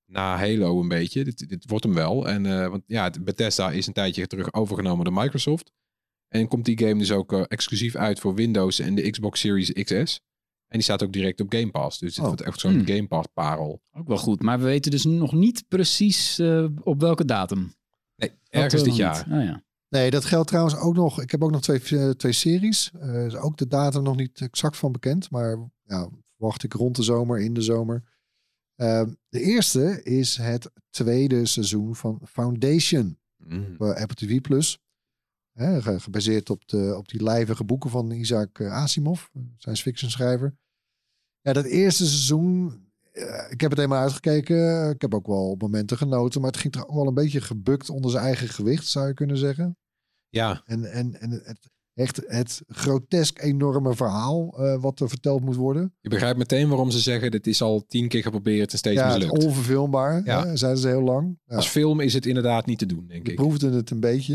Na Halo een beetje. Dit, dit wordt hem wel. En, eh, want ja, het- Bethesda is een tijdje terug overgenomen door Microsoft. En komt die game dus ook eh, exclusief uit voor Windows en de Xbox Series XS. En die staat ook direct op Game Pass. Dus het Oh. wordt echt zo'n Hmm. Game Pass parel. Ook wel goed. Maar we weten dus nog niet precies eh, op welke datum. Nee, ergens dit jaar. Oh, ja. Nee, dat geldt trouwens ook nog. Ik heb ook nog twee, eh, twee series. Eh, is ook de datum nog niet exact van bekend. Maar ja, verwacht ik rond de zomer, in de zomer. Eh, de eerste is het tweede seizoen van Foundation. Mm. op eh, Apple TV+. Plus. Gebaseerd op, de, op die lijvige boeken van Isaac Asimov, science fiction schrijver. Ja, dat eerste seizoen, ik heb het helemaal uitgekeken. Ik heb ook wel momenten genoten, maar het ging toch ook wel een beetje gebukt onder zijn eigen gewicht, zou je kunnen zeggen. Ja, En, en, en het, echt het grotesk enorme verhaal eh, wat er verteld moet worden. je begrijpt meteen waarom ze zeggen... dit is al tien keer geprobeerd en steeds ja, mislukt. onverfilmbaar, Ja. hè, zeiden ze heel lang. Ja, Als film is het inderdaad niet te doen, denk we ik. proefden het een beetje.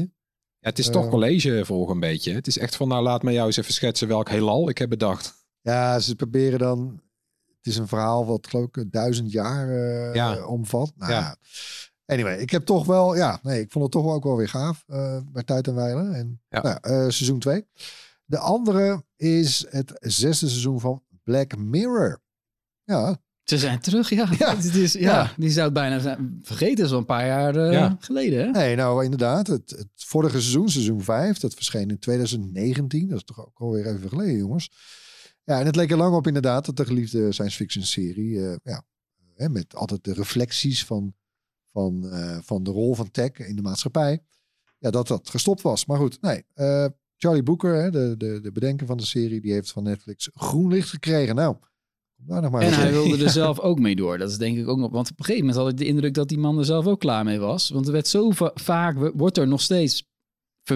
Ja, het is toch Eh, college volgen een beetje. Het is echt van, nou laat mij jou eens even schetsen welk heelal ik heb bedacht. Ja, ze proberen dan. Het is een verhaal wat geloof ik duizend jaar eh, Ja. omvat. Nou, Ja. Anyway, ik heb toch wel, ja, nee, ik vond het toch wel ook wel weer gaaf eh, bij Tijd en Weilen. En Ja. nou, eh, seizoen 2. De andere is het zesde seizoen van Black Mirror. Ja, Ze zijn terug, ja. Ja. Het is, ja, Ja. Die zou het bijna zijn vergeten, zo'n paar jaar eh, Ja. geleden. Hè? nee, nou inderdaad. Het, het vorige seizoen, seizoen 5, dat verscheen in 2019. Dat is toch ook alweer even geleden, jongens. Ja, en het leek er lang op inderdaad dat de geliefde science fiction serie, eh, ja, hè, met altijd de reflecties van, van, eh, van de rol van tech in de maatschappij, ja, dat dat gestopt was. Maar goed, nee. eh, Charlie Brooker, hè, de, de, de bedenker van de serie, die heeft van Netflix groen licht gekregen. Nou, daar nog maar En hij wilde er zelf ook mee door. Dat is denk ik ook nog. Want op een gegeven moment had ik de indruk dat die man er zelf ook klaar mee was. Want er werd zo va- vaak, wordt er nog steeds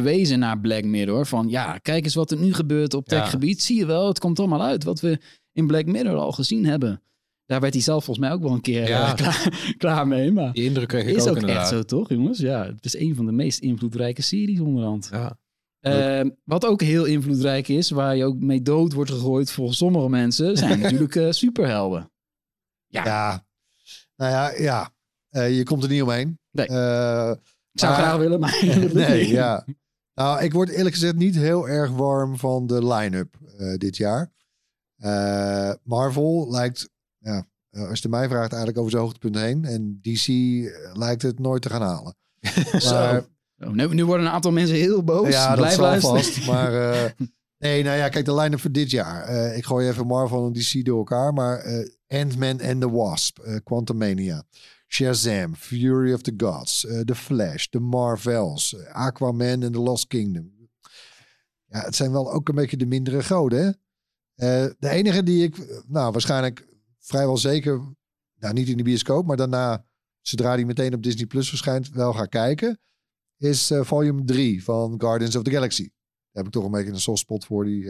verwezen naar Black Mirror. Van ja, kijk eens wat er nu gebeurt op Ja. techgebied. Zie je wel, het komt allemaal uit wat we in Black Mirror al gezien hebben. Daar werd hij zelf volgens mij ook wel een keer Ja. eh, klaar, klaar mee. Maar Die indruk kreeg ik is ook, ook inderdaad. echt zo, toch, jongens? Ja, het is een van de meest invloedrijke series onderhand. Ja. Eh, wat ook heel invloedrijk is, waar je ook mee dood wordt gegooid volgens sommige mensen, zijn natuurlijk eh, superhelden. Ja. Ja, nou ja, ja. Eh, je komt er niet omheen. Nee. Ik zou Maar- graag willen, maar... nee, ja. Nou, ik word eerlijk gezegd niet heel erg warm van de line-up eh, dit jaar. Eh, Marvel lijkt, ja, eh, als je mij vraagt, eigenlijk over zijn hoogtepunt heen. En DC lijkt het nooit te gaan halen. Maar, Oh, nu, nu worden een aantal mensen heel boos. ja, dat Blijf zal luisteren. vast. Maar nee, nou ja, kijk, de line-up voor dit jaar. Ik gooi even Marvel en DC door elkaar. Maar Ant-Man and the Wasp, eh Quantumania, Shazam, Fury of the Gods, eh, The Flash, The Marvels, eh, Aquaman en The Lost Kingdom. Ja, het zijn wel ook een beetje de mindere goden, hè? Eh, de enige die ik, nou, waarschijnlijk vrijwel zeker, nou, niet in de bioscoop, maar daarna, zodra die meteen op Disney Plus verschijnt, wel ga kijken, is volume 3 van Guardians of the Galaxy. Daar heb ik toch een beetje een soft spot voor. Die,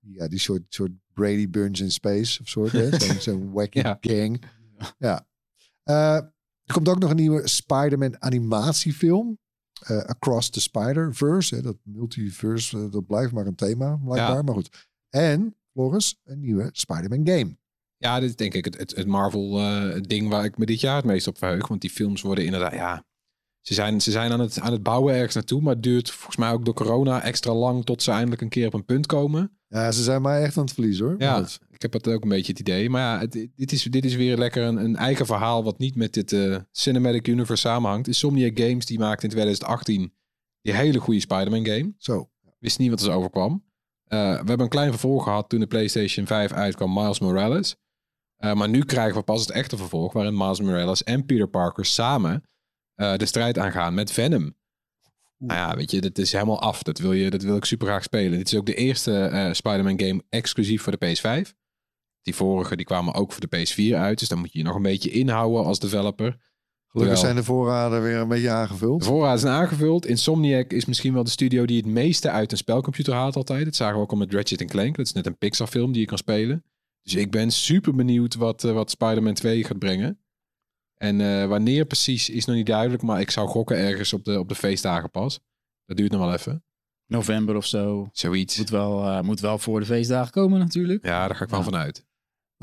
ja, die soort, soort Brady Bunch in space of soort. Zo'n wacky Ja. gang. Ja. Eh, er komt ook nog een nieuwe Spider-Man animatiefilm. eh, Across the Spider-Verse. Dat multiverse, eh, dat blijft maar een thema, blijkbaar. Ja. Maar goed. En, Floris, een nieuwe Spider-Man game. Ja, dit is denk ik het, het, het Marvel-ding waar ik me dit jaar het meest op verheug. Want die films worden inderdaad, ja... Ze zijn, ze zijn aan, het, aan het bouwen ergens naartoe, maar het duurt volgens mij ook door corona extra lang tot ze eindelijk een keer op een punt komen. Ja, ze zijn mij echt aan het verliezen hoor. Ja, heb het ook een beetje het idee. Maar ja, het- dit, is, dit is weer lekker een, een eigen verhaal wat niet met dit eh, Cinematic Universe samenhangt. Insomniac Games die maakte in 2018 die hele goede Spider-Man game. Zo. Wist niet wat er overkwam. Eh, we hebben een klein vervolg gehad toen de PlayStation 5 uitkwam, Miles Morales. Eh, maar nu krijgen we pas het echte vervolg, waarin Miles Morales en Peter Parker samen de strijd aangaan met Venom. Nou ja, weet je, dat is helemaal af. Dat wil, je, dat wil ik super graag spelen. Dit is ook de eerste eh, Spider-Man game exclusief voor de PS5. Die vorige die kwamen ook voor de PS4 uit. Dus dan moet je je nog een beetje inhouden als developer. Gelukkig zijn de voorraden weer een beetje aangevuld. de voorraad zijn aangevuld. Insomniac is misschien wel de studio die het meeste uit een spelcomputer haalt altijd. Dat zagen we ook al met Ratchet Clank. Dat is net een Pixar film die je kan spelen. Dus ik ben super benieuwd wat, eh, wat Spider-Man 2 gaat brengen. En eh, wanneer precies is nog niet duidelijk. Maar ik zou gokken ergens op de, op de feestdagen pas. Dat duurt nog wel even. November of zo. Zoiets. Moet wel, eh, moet wel voor de feestdagen komen natuurlijk. Ja, daar ga ik wel Ja. van uit.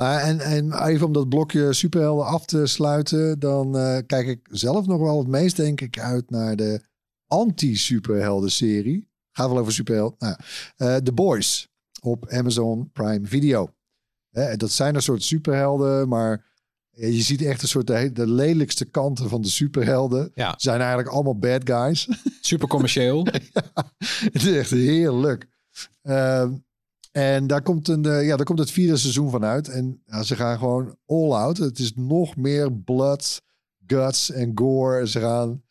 Maar en, en even om dat blokje superhelden af te sluiten, dan eh, kijk ik zelf nog wel het meest, denk ik, uit naar de anti-superhelden serie. Gaat wel over superhelden. Nou. Eh, The Boys op Amazon Prime Video. Hè, dat zijn een soort superhelden, maar eh, je ziet echt een soort de lelijkste kanten van de superhelden. Ja. Zijn eigenlijk allemaal bad guys. Super commercieel. Het is echt heerlijk. Ehm, en daar komt, een, eh, ja, daar komt het vierde seizoen van uit. En ja, ze gaan gewoon all out. Het is nog meer blood, guts en gore. Ze gaan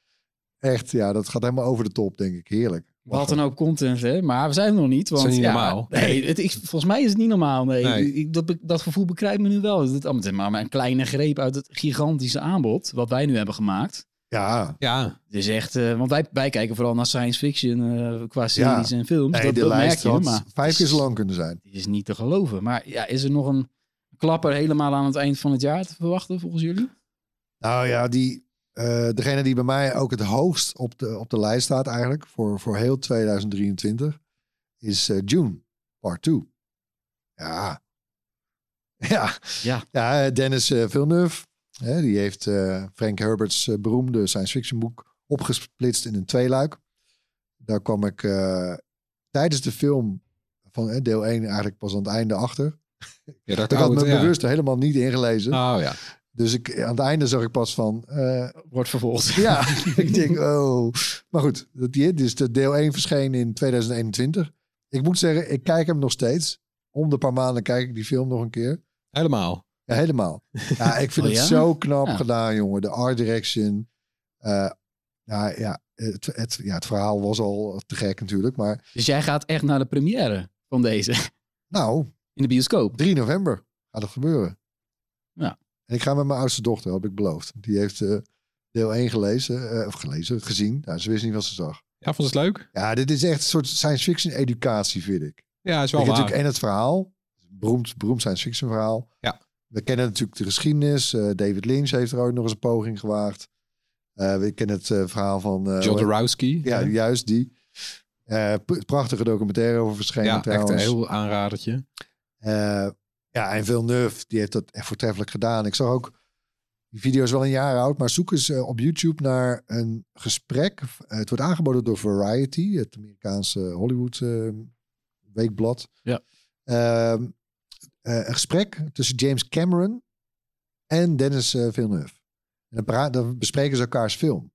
echt, ja, dat gaat helemaal over de top, denk ik. Heerlijk. Wat dan ook content, hè? Maar we zijn er nog niet. Want, is niet ja, normaal. Nee, het, ik, volgens mij is het niet normaal. Nee, Nee. Ik, dat, gevoel bekrijgt me nu wel. Het is maar een kleine greep uit het gigantische aanbod. Wat wij nu hebben gemaakt. Ja, Ja, is echt, eh, want wij, wij kijken vooral naar science fiction eh, qua series en films. nee, dat, de dat merk lijst je, had maar vijf keer zo lang kunnen zijn. Het is niet te geloven. Maar ja, is er nog een klapper helemaal aan het eind van het jaar te verwachten volgens jullie? Nou ja, die, eh, degene die bij mij ook het hoogst op de, op de lijst staat eigenlijk voor, voor heel 2023 is eh, June, part 2. Ja. Ja. Ja. Ja, Dennis Villeneuve, hè, die heeft eh, Frank Herbert's eh, beroemde science fiction boek opgesplitst in een tweeluik. Daar kwam ik eh, tijdens de film van deel 1 eigenlijk pas aan het einde achter. ja dat Ik had me ja. bewust er helemaal niet ingelezen. Oh ja. Dus ik, aan het einde zag ik pas van, eh, Wordt vervolgd. ja, ik denk, oh. Maar goed, dat die, dus de deel 1 verscheen in 2021. Ik moet zeggen, ik kijk hem nog steeds. Om de paar maanden kijk ik die film nog een keer. Helemaal. Ja, helemaal. Ja, ik vind Oh, het zo knap Ja. gedaan, jongen. De art direction. Eh, nou ja het, het, ja, het verhaal was al te gek natuurlijk. Maar Dus jij gaat echt naar de première van deze nou, in de bioscoop. 3 november gaat het gebeuren. Ja. En ik ga met mijn oudste dochter, heb ik beloofd. Die heeft eh, deel 1 gelezen, eh, of gelezen, gezien. Nou, ze wist niet wat ze zag. Ja, vond het leuk? Ja, dit is echt een soort science fiction educatie, vind ik. Ja, is wel je, waar. natuurlijk, en het verhaal, beroemd, beroemd science fiction verhaal. Ja. We kennen natuurlijk de geschiedenis. Eh, David Lynch heeft er ook nog eens een poging gewaagd. Eh, we kennen het eh, verhaal van... John Dorowski. Ja, juist die. Prachtige documentaire over verschenen ja echt een heel aanradertje. Ja, en Villeneuve, die heeft dat echt voortreffelijk gedaan. Ik zag ook, die video is wel een jaar oud, maar zoek eens op YouTube naar een gesprek. Het wordt aangeboden door Variety, het Amerikaanse Hollywood weekblad. Ja. Ehm, eh, een gesprek tussen James Cameron en Dennis eh, Villeneuve. En dan, bespreken ze elkaars film.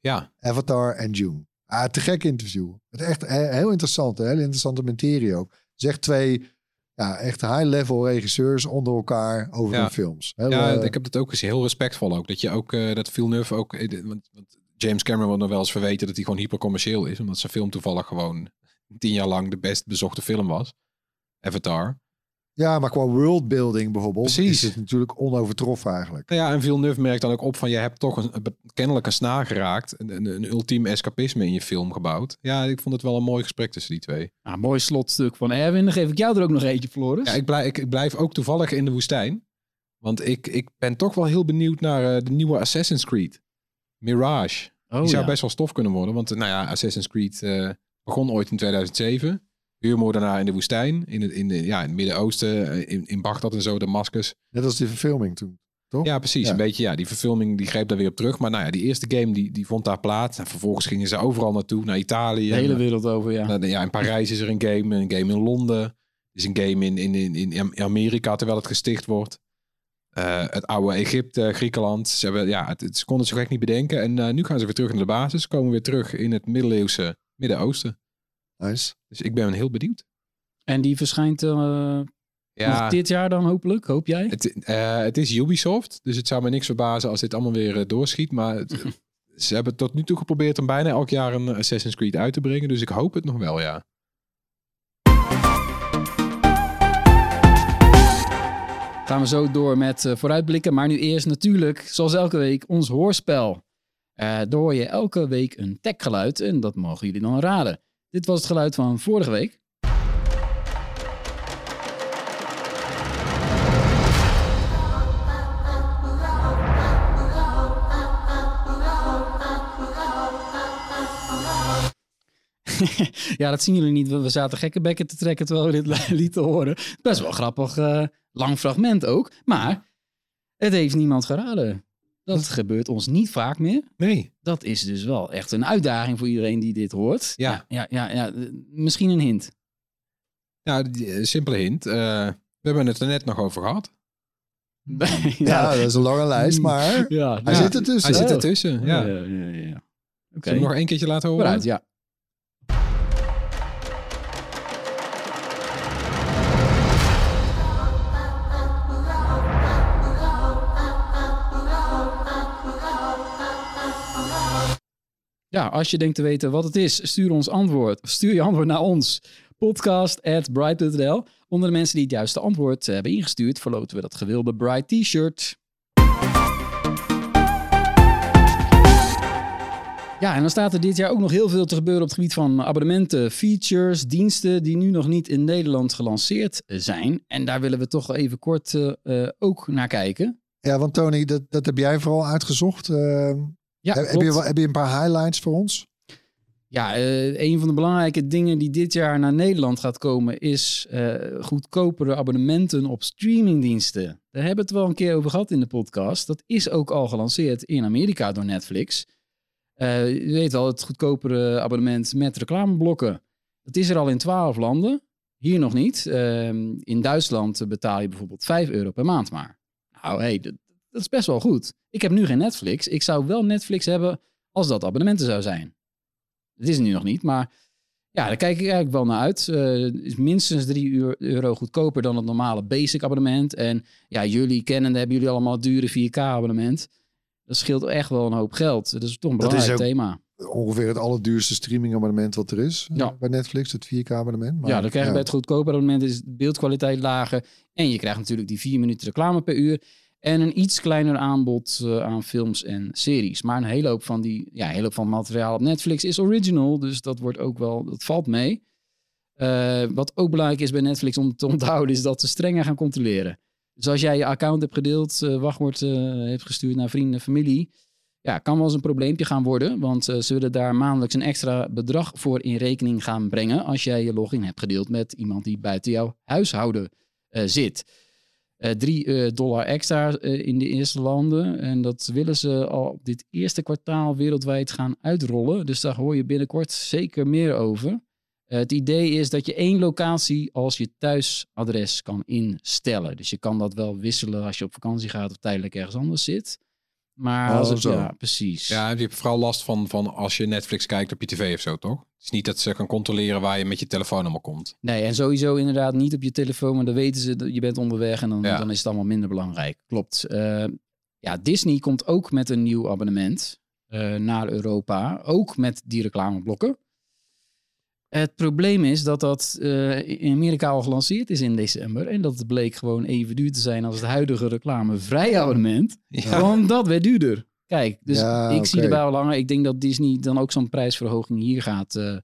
Ja, Avatar en June. Ah, te gek interview. Het echt he- heel interessant. Hele interessante materie ook. Zeg twee ja, echt high-level regisseurs onder elkaar over Ja. hun films. Heel, ja eh, ik heb dat ook gezien. Heel respectvol ook. Dat je ook, eh, dat Villeneuve ook... eh, Want, want James Cameron wordt nog wel eens verweten dat hij gewoon hypercommercieel is. Omdat zijn film toevallig gewoon tien jaar lang de best bezochte film was. Avatar. Ja, maar qua worldbuilding bijvoorbeeld Precies. is het natuurlijk onovertroffen eigenlijk. Nou ja, en Villeneuve merkt dan ook op van je hebt toch een, kennelijk een snaar geraakt. Een, een, een ultiem escapisme in je film gebouwd. Ja, ik vond het wel een mooi gesprek tussen die twee. Nou, mooi slotstuk van Erwin. Dan geef ik jou er ook nog eentje, Floris. Ja, ik blijf, ik, ik blijf ook toevallig in de woestijn. Want ik, ik ben toch wel heel benieuwd naar eh, de nieuwe Assassin's Creed. Mirage. oh, Die zou ja. best wel stof kunnen worden. Want nou ja, Assassin's Creed eh, begon ooit in 2007. Huurmoordenaar in de woestijn. In het, in de, ja, in het Midden-Oosten. eh, In, in Bagdad en zo, Damascus. Net als die verfilming toen. Toch? Ja, precies. Ja. Een beetje, ja, die verfilming die greep daar weer op terug. Maar nou ja, die eerste game die, die vond daar plaats. En vervolgens gingen ze overal naartoe. Naar Italië. De hele En, wereld over, ja. ja, in Parijs is er een game. Een game in Londen. Er is een game in, in, in, in Amerika terwijl het gesticht wordt. Eh, het oude Egypte, Griekenland. Ze, hebben, ja, het, het- ze konden het zo gek niet bedenken. En eh, nu gaan ze weer terug naar de basis. Komen weer terug in het middeleeuwse Midden-Oosten. Nice. Dus ik ben heel benieuwd. En die verschijnt eh, Ja, dit jaar dan hopelijk, hoop jij? het, eh, het is Ubisoft. Dus het zou me niks verbazen als dit allemaal weer eh, doorschiet. Maar het- ze hebben tot nu toe geprobeerd om bijna elk jaar een Assassin's Creed uit te brengen. Dus ik hoop het nog wel, ja. Gaan we zo door met vooruitblikken. Maar nu eerst natuurlijk, zoals elke week, ons hoorspel. Eh daar hoor je elke week een techgeluid en dat mogen jullie dan raden. Dit was het geluid van vorige week. ja, dat zien jullie niet. We zaten gekke bekken te trekken terwijl we dit lieten horen. Best wel grappig, eh, lang fragment ook. Maar het heeft niemand geraden. Dat gebeurt ons niet vaak meer. Nee. Dat is dus wel echt een uitdaging voor iedereen die dit hoort. Ja. ja, ja, ja, eh, misschien een hint. Ja, die, eh, simpele hint. Eh, we hebben het er net nog over gehad. Ja, dat is een lange lijst, maar ja, hij ja. zit ertussen. Hij zit ertussen. Ja. Ja, ja, ja, ja. Oké, Zullen we hem nog één keertje laten horen? vooruit, ja. Ja, als je denkt te weten wat het is, stuur ons antwoord. Stuur je antwoord naar ons. Podcast at. Onder de mensen die het juiste antwoord hebben ingestuurd, verloten we dat gewilde Bright T-shirt. Ja, en dan staat er dit jaar ook nog heel veel te gebeuren op het gebied van abonnementen, features, diensten die nu nog niet in Nederland gelanceerd zijn. En daar willen we toch even kort eh, eh, ook naar kijken. Ja, want Tony, dat, dat heb jij vooral uitgezocht. Ja, heb, je, wel- heb je een paar highlights voor ons? Ja, eh, een van de belangrijke dingen die dit jaar naar Nederland gaat komen is eh, goedkopere abonnementen op streamingdiensten. Daar hebben we het wel een keer over gehad in de podcast. Dat is ook al gelanceerd in Amerika door Netflix. Eh, je weet wel, het goedkopere abonnement met reclameblokken. Dat is er al in twaalf landen. Hier nog niet. Ehm, in Duitsland betaal je bijvoorbeeld 5 euro per maand maar. Nou, hey, dat, dat is best wel goed. Ik heb nu geen Netflix. Ik zou wel Netflix hebben als dat abonnementen zou zijn. Het is nu nog niet, maar ja, daar kijk ik eigenlijk wel naar uit. Eh, is minstens 3 euro goedkoper dan het normale basic abonnement. En ja, jullie kennen, hebben jullie allemaal het dure 4K abonnement. Dat scheelt echt wel een hoop geld. Dat is toch een Dat is belangrijk ook- thema. Ongeveer het allerduurste streamingabonnement wat er is eh, Ja. bij Netflix, het 4K-abonnement. ja, dan krijg je bij het goedkope abonnement is de beeldkwaliteit lager. En je krijgt natuurlijk die 4 minuten reclame per uur. En een iets kleiner aanbod eh, aan films en series. Maar een hele hoop van die, ja, hele hoop van materiaal op Netflix is original. Dus dat wordt ook wel, dat valt mee. Eh, wat ook belangrijk is bij Netflix om te onthouden, is dat ze strenger gaan controleren. Dus als jij je account hebt gedeeld, eh, wachtwoord heeft gestuurd naar vrienden en familie, ja, kan wel eens een probleempje gaan worden. Want ze willen daar maandelijks een extra bedrag voor in rekening gaan brengen als jij je login hebt gedeeld met iemand die buiten jouw huishouden zit. Eh 3 dollar extra eh, in de eerste landen. En dat willen ze al op dit eerste kwartaal wereldwijd gaan uitrollen. Dus daar hoor je binnenkort zeker meer over. Eh, het idee is dat je één locatie als je thuisadres kan instellen. Dus je kan dat wel wisselen als je op vakantie gaat of tijdelijk ergens anders zit. Maar Oh, als het, zo. ja, precies. Ja, je hebt vooral last van, van als je Netflix kijkt op je tv of zo, toch? Het is niet dat ze kan controleren waar je met je telefoon allemaal komt. Nee, en sowieso inderdaad niet op je telefoon, maar dan weten ze dat je bent onderweg en dan, Ja. dan is het allemaal minder belangrijk. Klopt. Eh, ja, Disney komt ook met een nieuw abonnement eh, naar Europa, ook met die reclameblokken. Het probleem is dat dat eh, in Amerika al gelanceerd is in december. En dat het bleek gewoon even duur te zijn als het huidige reclamevrij abonnement. Ja. Want dat werd duurder. Kijk, dus Ja, ik zie oké. erbij al langer. Ik denk dat Disney dan ook zo'n prijsverhoging hier gaat eh,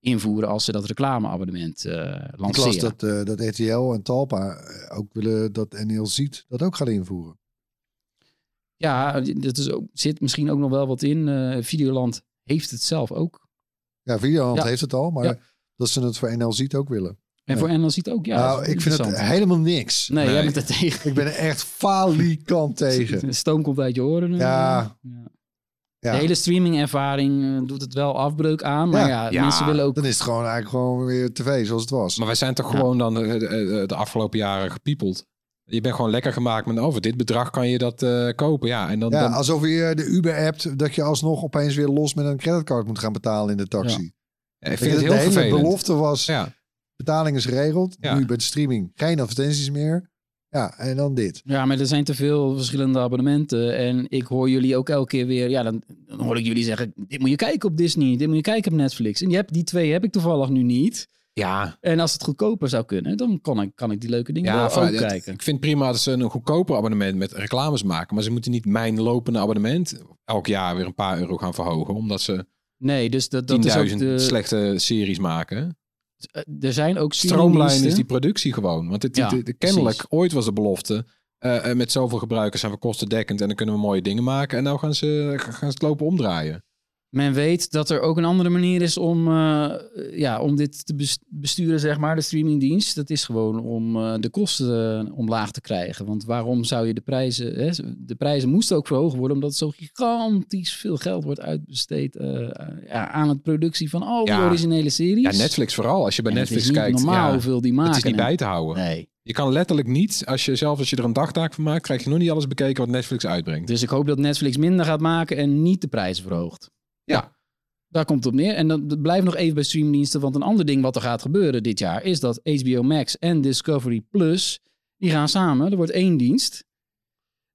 invoeren als ze dat reclameabonnement eh Ik las lanceren. dat, dat RTL en Talpa ook willen dat NL ziet dat ook gaat invoeren. Ja, dat is ook, zit misschien ook nog wel wat in. Videoland heeft het zelf ook. Ja, Videoland Ja. heeft het al, maar Ja. dat ze het voor NL ziet ook willen. En voor NL ziet ook, ja. nou, ik vind het helemaal niks. Nee, jij bent er tegen. Ik ben er echt falikant tegen. De stoom komt uit je oren. eh. Ja. Ja. Ja. De hele streaming-ervaring eh, doet het wel afbreuk aan. Maar ja, Ja. mensen willen ook... Dan is het gewoon eigenlijk gewoon weer tv zoals het was. Maar wij zijn toch Ja. gewoon dan de, de, de afgelopen jaren gepiepeld. Je bent gewoon lekker gemaakt met over dit bedrag kan je dat eh, kopen. Ja, en dan, ja, dan alsof je de Uber hebt dat je alsnog opeens weer los met een creditcard moet gaan betalen in de taxi. Ja, ik vind je, het de heel hele vervelend. belofte was Ja, betaling is geregeld. Ja. Nu bij de streaming geen advertenties meer. Ja, en dan dit. Ja, maar er zijn te veel verschillende abonnementen. En ik hoor jullie ook elke keer weer... Ja, dan, dan hoor ik jullie zeggen... Dit moet je kijken op Disney. Dit moet je kijken op Netflix. En die, heb, die twee heb ik toevallig nu niet. Ja, En als het goedkoper zou kunnen... dan kan ik, kan ik die leuke dingen ja het- kijken. ik vind prima dat ze een goedkoper abonnement met reclames maken. Maar ze moeten niet mijn lopende abonnement elk jaar weer een paar euro gaan verhogen. Omdat ze Nee, dus dat, dat is ook 10.000 de... slechte series maken. eh, Er zijn ook Stroomlijn is die productie gewoon. Want het, Ja, kennelijk, precies. ooit was de belofte... eh, eh, met zoveel gebruikers zijn we kostendekkend en dan kunnen we mooie dingen maken. En nou gaan ze, gaan ze het lopen omdraaien. Men weet dat er ook een andere manier is om, eh, ja, om dit te bes- besturen, zeg maar, de streamingdienst. Dat is gewoon om eh, de kosten eh, omlaag te krijgen. Want waarom zou je de prijzen... Hè, de prijzen moesten ook verhoogd worden, omdat zo gigantisch veel geld wordt uitbesteed eh, ja, aan het productie van al die Ja. originele series. Ja, Netflix vooral. Als je bij En Netflix het is niet kijkt, normaal ja, hoeveel die maken. het is niet En- bij te houden. Nee. Je kan letterlijk niet, als je zelf als je er een dagtaak van maakt, krijg je nog niet alles bekeken wat Netflix uitbrengt. Dus ik hoop dat Netflix minder gaat maken en niet de prijzen verhoogt. Ja. Daar komt het op neer. En dan dat blijft nog even bij streamingdiensten. Want een ander ding wat er gaat gebeuren dit jaar... is dat HBO Max en Discovery Plus... die gaan samen. Er wordt één dienst.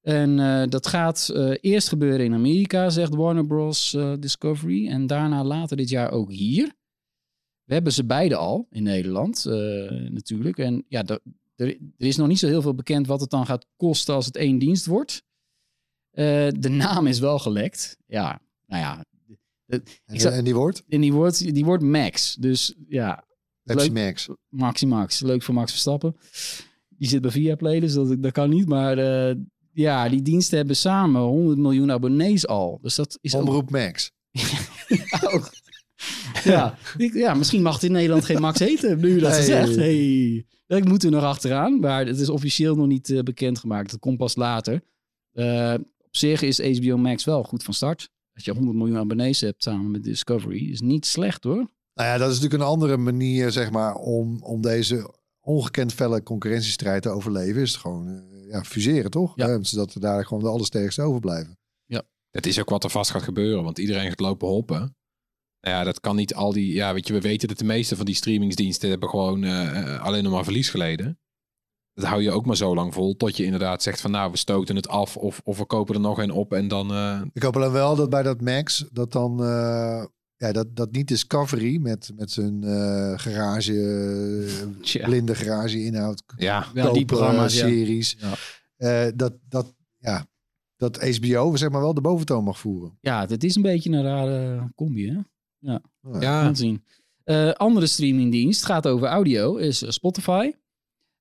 En eh, dat gaat eh, eerst gebeuren in Amerika, zegt Warner Bros. eh, Discovery. En daarna later dit jaar ook hier. We hebben ze beide al in Nederland natuurlijk. En ja, er, er, is nog niet zo heel veel bekend wat het dan gaat kosten als het één dienst wordt. De naam is wel gelekt. Ja, nou ja. Ik zou- en die wordt? En die wordt, die wordt Max. Dus ja, Pepsi leuk. Max. Maxi Max. Leuk voor Max Verstappen. Die zit bij Viaplay, dus dat, dat kan niet. Maar eh, ja, die diensten hebben samen 100 miljoen abonnees al. Dus dat is ook... Omroep Max. ook- ja, ja, misschien mag het in Nederland geen Max heten, nu dat ze zegt. Hey, moeten we nog achteraan. Maar het is officieel nog niet eh, bekendgemaakt. Dat komt pas later. Eh, op zich is HBO Max wel goed van start. Als je 100 miljoen abonnees hebt samen met Discovery, is niet slecht hoor. Nou ja, dat is natuurlijk een andere manier, zeg maar, om, om deze ongekend felle concurrentiestrijd te overleven. Is het gewoon eh, ja, fuseren, toch? Ja. Eh, zodat er daar gewoon de allersterkste overblijven. Dat is ook wat er vast gaat gebeuren, want iedereen gaat lopen hoppen. Nou ja, dat kan niet al die. Ja, weet je, we weten dat de meeste van die streamingsdiensten hebben gewoon eh, alleen nog maar verlies geleden. Dat hou je ook maar zo lang vol, tot je inderdaad zegt van nou, we stoten het af of, of we kopen er nog een op en dan. eh, Ik hoop alleen wel dat bij dat Max, dat dan, eh, ja, dat, dat niet Discovery met, met zijn eh, garage, blinde garage inhoud, ja, Ja, die programma's, series, Ja. eh, dat, dat, ja, dat HBO zeg maar wel de boventoon mag voeren. Ja, dit is een beetje een rare combi hè. Ja. We ja, gaan het zien. Eh, andere streamingdienst gaat over audio, is Spotify.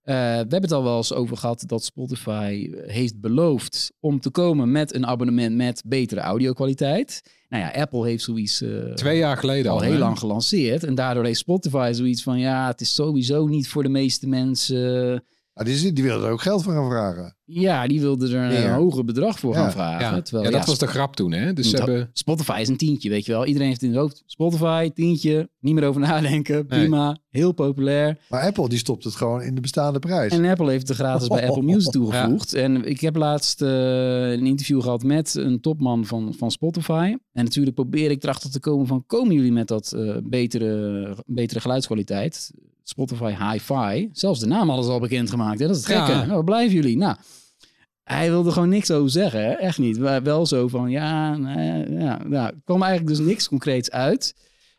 Eh, we hebben het al wel eens over gehad dat Spotify heeft beloofd om te komen met een abonnement met betere audio-kwaliteit. Nou ja, Apple heeft zoiets eh, twee jaar geleden al al. heel hè? lang gelanceerd. En daardoor heeft Spotify zoiets van, ja, het is sowieso niet voor de meeste mensen. Nou, die, die willen er ook geld voor gaan vragen. Ja, die wilden er een hoger bedrag voor Ja. gaan vragen. Ja, Terwijl, ja, dat was de grap toen, hè? Dus ze hebben. Spotify is een tientje, weet je wel. Iedereen heeft het in het hoofd. Spotify, tientje, niet meer over nadenken. Prima, heel populair. Maar Apple die stopt het gewoon in de bestaande prijs. En Apple heeft het gratis bij Apple Music toegevoegd. En ik heb laatst eh, een interview gehad met een topman van, van Spotify. En natuurlijk probeer ik erachter te komen van... komen jullie met dat eh, betere, betere geluidskwaliteit? Spotify Hi-Fi. Zelfs de naam hadden ze al bekendgemaakt. Hè? Dat is het gekke. Ja. Nou, waar blijven jullie? Nou, hij wilde gewoon niks over zeggen. Hè? Echt niet. Maar wel zo van, ja, nee, ja. Nou, er kwam eigenlijk dus niks concreets uit.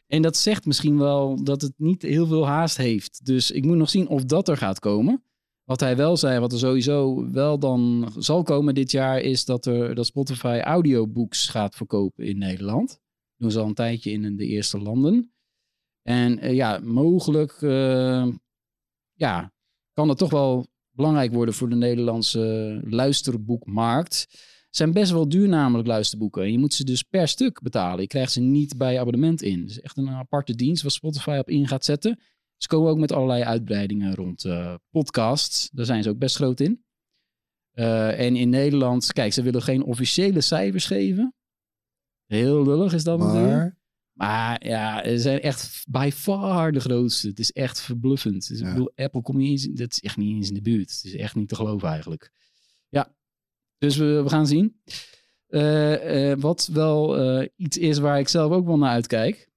En dat zegt misschien wel dat het niet heel veel haast heeft. Dus ik moet nog zien of dat er gaat komen. Wat hij wel zei, wat er sowieso wel dan zal komen dit jaar, is dat, er, dat Spotify audiobooks gaat verkopen in Nederland. Dat doen ze al een tijdje in de eerste landen. En eh, ja, mogelijk eh, ja, kan het toch wel belangrijk worden voor de Nederlandse luisterboekmarkt. Het zijn best wel duur namelijk luisterboeken. En je moet ze dus per stuk betalen. Je krijgt ze niet bij abonnement in. Het is echt een aparte dienst waar Spotify op in gaat zetten. Ze komen ook met allerlei uitbreidingen rond uh, podcasts. Daar zijn ze ook best groot in. Uh, en in Nederland, kijk, ze willen geen officiële cijfers geven. Heel lullig is dat natuurlijk. Maar ja, ze zijn echt by far de grootste. Het is echt verbluffend. Dus Ja. ik bedoel, Apple komt niet eens, dat is echt niet eens in de buurt. Het is echt niet te geloven eigenlijk. Ja, dus we, we gaan zien. Eh, eh, wat wel eh, iets is waar ik zelf ook wel naar uitkijk,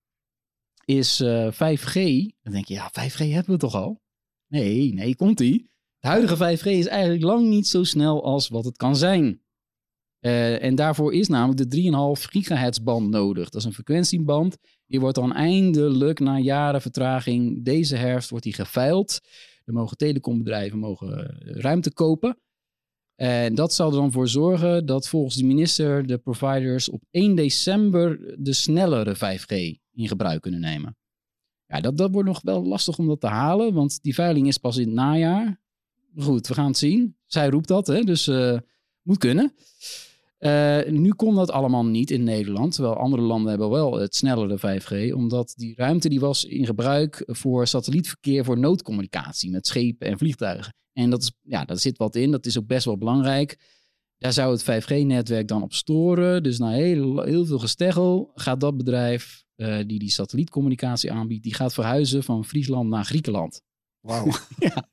is eh, 5G. Dan denk je, ja, 5G hebben we toch al? Nee, nee, komt-ie. De huidige 5G is eigenlijk lang niet zo snel als wat het kan zijn. Eh, en daarvoor is namelijk de 3,5 gigahertz band nodig. Dat is een frequentieband. Die wordt dan eindelijk na jaren vertraging deze herfst wordt die geveild. Er mogen telecombedrijven mogen eh, ruimte kopen. En dat zal er dan voor zorgen dat volgens de minister de providers op 1 december de snellere 5G in gebruik kunnen nemen. Ja, dat, dat wordt nog wel lastig om dat te halen, want die veiling is pas in het najaar. Goed, we gaan het zien. Zij roept dat, hè, dus eh, moet kunnen. Eh, nu kon dat allemaal niet in Nederland, terwijl andere landen hebben wel het snellere 5G, omdat die ruimte die was in gebruik voor satellietverkeer voor noodcommunicatie met schepen en vliegtuigen. En dat is, ja, daar zit wat in, dat is ook best wel belangrijk. Daar zou het 5G-netwerk dan op storen. Dus na heel, heel veel gesteggel gaat dat bedrijf eh, die die satellietcommunicatie aanbiedt, die gaat verhuizen van Friesland naar Griekenland. wauw. Ja.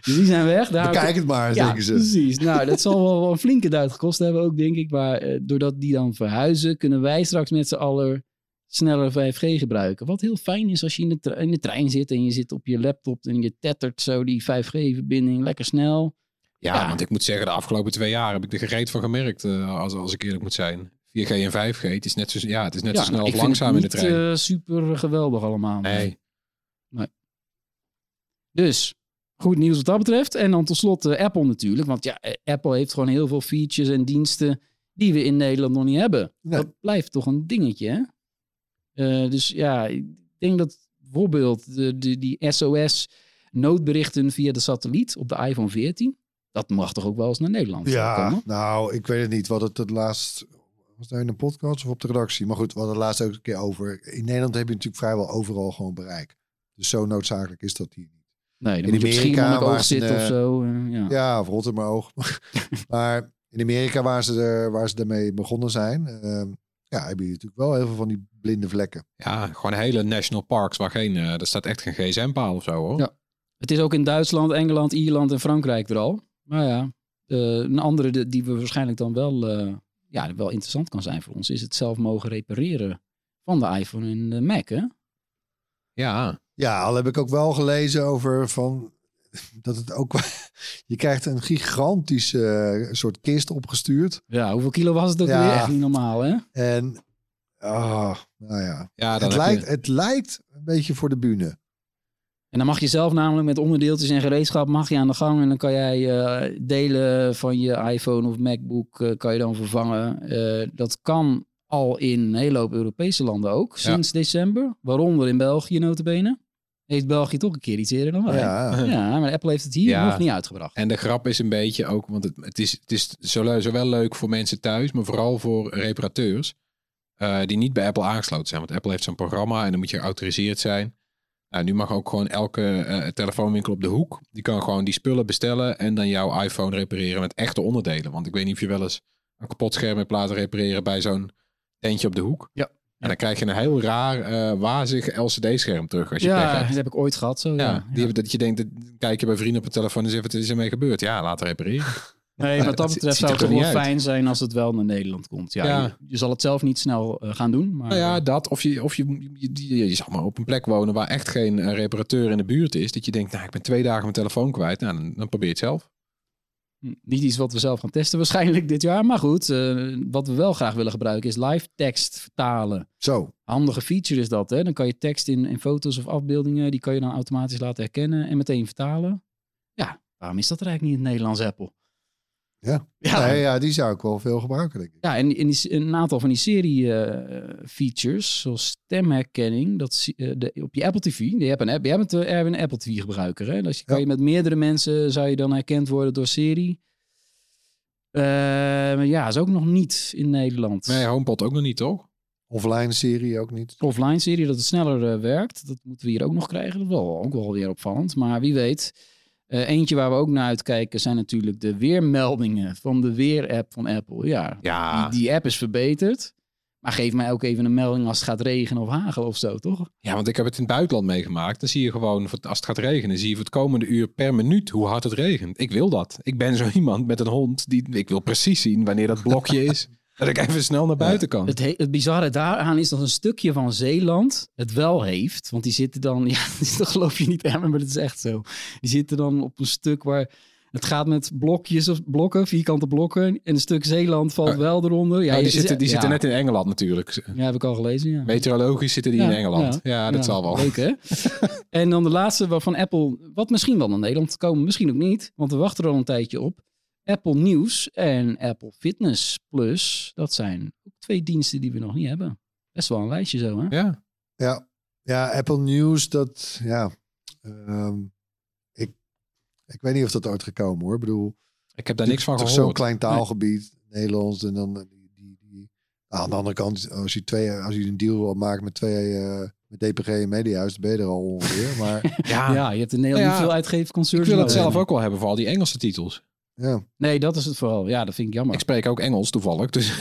Dus die zijn weg. Daar bekijk het maar, ja, denken ze. precies. Nou, dat zal wel, wel een flinke duit gekost hebben ook, denk ik. Maar eh, doordat die dan verhuizen, kunnen wij straks met z'n allen sneller 5G gebruiken. Wat heel fijn is als je in de, in de trein zit en je zit op je laptop en je tettert zo die 5G-verbinding lekker snel. Ja, Ja. want ik moet zeggen, de afgelopen twee jaar heb ik er gereed van gemerkt, eh, als, als ik eerlijk moet zijn. 4G en 5G, het is net zo, ja, het is net ja, zo snel of vind langzaam in het de trein. eh, super geweldig allemaal. nee. Dus goed nieuws wat dat betreft. En dan tot slot Apple natuurlijk. Want ja, eh, Apple heeft gewoon heel veel features en diensten die we in Nederland nog niet hebben. Dat blijft toch een dingetje, hè? Eh, dus ja, ik denk dat bijvoorbeeld de, de, die SOS noodberichten via de satelliet op de iPhone 14, dat mag toch ook wel eens naar Nederland Ja, komen? nou, ik weet het niet. Wat het het laatst... Was daar in een podcast of op de redactie? Maar goed, we hadden het laatst ook een keer over. In Nederland heb je natuurlijk vrijwel overal gewoon bereik. Dus zo noodzakelijk is dat hier niet. Nee, dan In moet je Amerika waar ze zitten of zo. eh, ja. Ja, of Rotterdam maar in Amerika, waar ze, er, waar ze ermee begonnen zijn... ehm, ja, heb je natuurlijk wel heel veel van die blinde vlekken. Ja, gewoon hele national parks waar geen, eh er staat echt geen gsm-paal of zo hoor. Ja. Het is ook in Duitsland, Engeland, Ierland en Frankrijk er al. Maar ja, eh, een andere de- die we waarschijnlijk dan wel, eh, ja, wel interessant kan zijn voor ons, is het zelf mogen repareren van de iPhone en de Mac. Hè? Ja, Ja, al heb ik ook wel gelezen over van dat het ook. Je krijgt een gigantische eh, soort kist opgestuurd. Ja, hoeveel kilo was het ook Ja. weer? Echt niet normaal, hè? En ah, nou ja. ja Het je- lijkt, het lijkt een beetje voor de bühne. En dan mag je zelf namelijk met onderdeeltjes en gereedschap mag je aan de gang. En dan kan jij eh, delen van je iPhone of MacBook eh, kan je dan vervangen. Dat kan al in een hele hoop Europese landen ook, Ja. sinds december. Waaronder in België notabene. Heeft België toch een keer iets eerder dan wij. Ja. Ja, maar Apple heeft het hier Ja. nog niet uitgebracht. En de grap is een beetje ook, want het, het is, het is zowel, zowel leuk voor mensen thuis, maar vooral voor reparateurs eh, die niet bij Apple aangesloten zijn. Want Apple heeft zo'n programma en dan moet je geautoriseerd zijn. Nou, nu mag ook gewoon elke eh, telefoonwinkel op de hoek, die kan gewoon die spullen bestellen en dan jouw iPhone repareren met echte onderdelen. Want ik weet niet of je wel eens een kapot scherm hebt laten repareren bij zo'n tentje op de hoek. Ja. En dan krijg je een heel raar, eh, wazig LCD-scherm terug als je Ja, dat heb ik ooit gehad. Zo, ja. Die hebben dat je denkt, dat- kijk je bij vrienden op de telefoon en zeg wat is ermee gebeurd? Ja, laten repareren. Nee, wat dat betreft zou het toch wel uit? fijn zijn als het wel naar Nederland komt. Ja, Ja. Je, je zal het zelf niet snel eh, gaan doen. Maar, Nou ja, dat. Of je, of je, je, je, maar op een plek wonen waar echt geen eh, reparateur in de buurt is. Dat je denkt, nou, ik ben twee dagen mijn telefoon kwijt. Nou, dan, dan probeer je het zelf. Niet iets wat we zelf gaan testen waarschijnlijk dit jaar. Maar goed, eh, wat we wel graag willen gebruiken is live tekst vertalen. Zo. Handige feature is dat. Hè? Dan kan je tekst in, in foto's of afbeeldingen, die kan je dan automatisch laten herkennen en meteen vertalen. Ja, waarom is dat er eigenlijk niet in het Nederlands Apple? Ja. Ja, Nee, ja, die zou ik wel veel gebruiken, denk ik. ja en, en die, een aantal van die serie eh, features, zoals stemherkenning, dat zie- eh, de, op je Apple TV. Je hebt een app, jij bent uh, Erwin een Apple TV gebruiker. Hè? Dus je kan je met meerdere mensen zou je dan herkend worden door serie. Eh, maar ja, is ook nog niet in Nederland. Nee, HomePod ook nog niet, toch? Offline serie ook niet. offline serie dat het sneller eh, werkt. Dat moeten we hier ook nog krijgen. Dat is wel, ook wel weer opvallend. Maar wie weet. Eh, eentje waar we ook naar uitkijken zijn natuurlijk de weermeldingen van de weer-app van Apple. Ja, Ja. Die, die app is verbeterd. Maar geef mij ook even een melding als het gaat regenen of hagelen of zo, toch? Ja, want ik heb het in het buitenland meegemaakt. Dan zie je gewoon, als het gaat regenen, zie je voor het komende uur per minuut hoe hard het regent. Ik wil dat. Ik ben zo iemand met een hond die, ik wil precies zien wanneer dat blokje is. Dat ik even snel naar buiten kan. Het, he- het bizarre daaraan is dat een stukje van Zeeland het wel heeft. Want die zitten dan, ja, dat geloof je niet, maar dat is echt zo. Die zitten dan op een stuk waar het gaat met blokjes of blokken, vierkante blokken. En een stuk Zeeland valt Oh. wel eronder. Ja, Ja, die zitten, die ja. zitten net in Engeland natuurlijk. Ja, heb ik al gelezen, ja. Meteorologisch zitten die Ja, in Engeland. Ja, dat zal wel. Leuk, hè? en dan de laatste waarvan Apple, wat misschien wel naar Nederland komen, misschien ook niet. Want we wachten er al een tijdje op. Apple News en Apple Fitness Plus. Dat zijn ook twee diensten die we nog niet hebben. Best wel een lijstje zo, hè? Ja. Ja, ja Apple News, dat, ja. ehm, ik, ik weet niet of dat ooit gekomen hoor. Ik bedoel, Ik heb daar niks van is toch gehoord. Zo'n klein taalgebied, Nederlands. En dan eh, die, die, die, nou, aan de andere kant, als je, twee, als je een deal wil maken met twee, eh, met DPG en Mediahuis, dan ben je er al ongeveer. Maar Ja, Ja, je hebt in Nederland Ja, niet veel concerts. ik wil het nodig. zelf ook wel hebben voor al die Engelse titels. Ja, Nee, dat is het vooral. Ja, dat vind ik jammer. Ik spreek ook Engels toevallig. Dus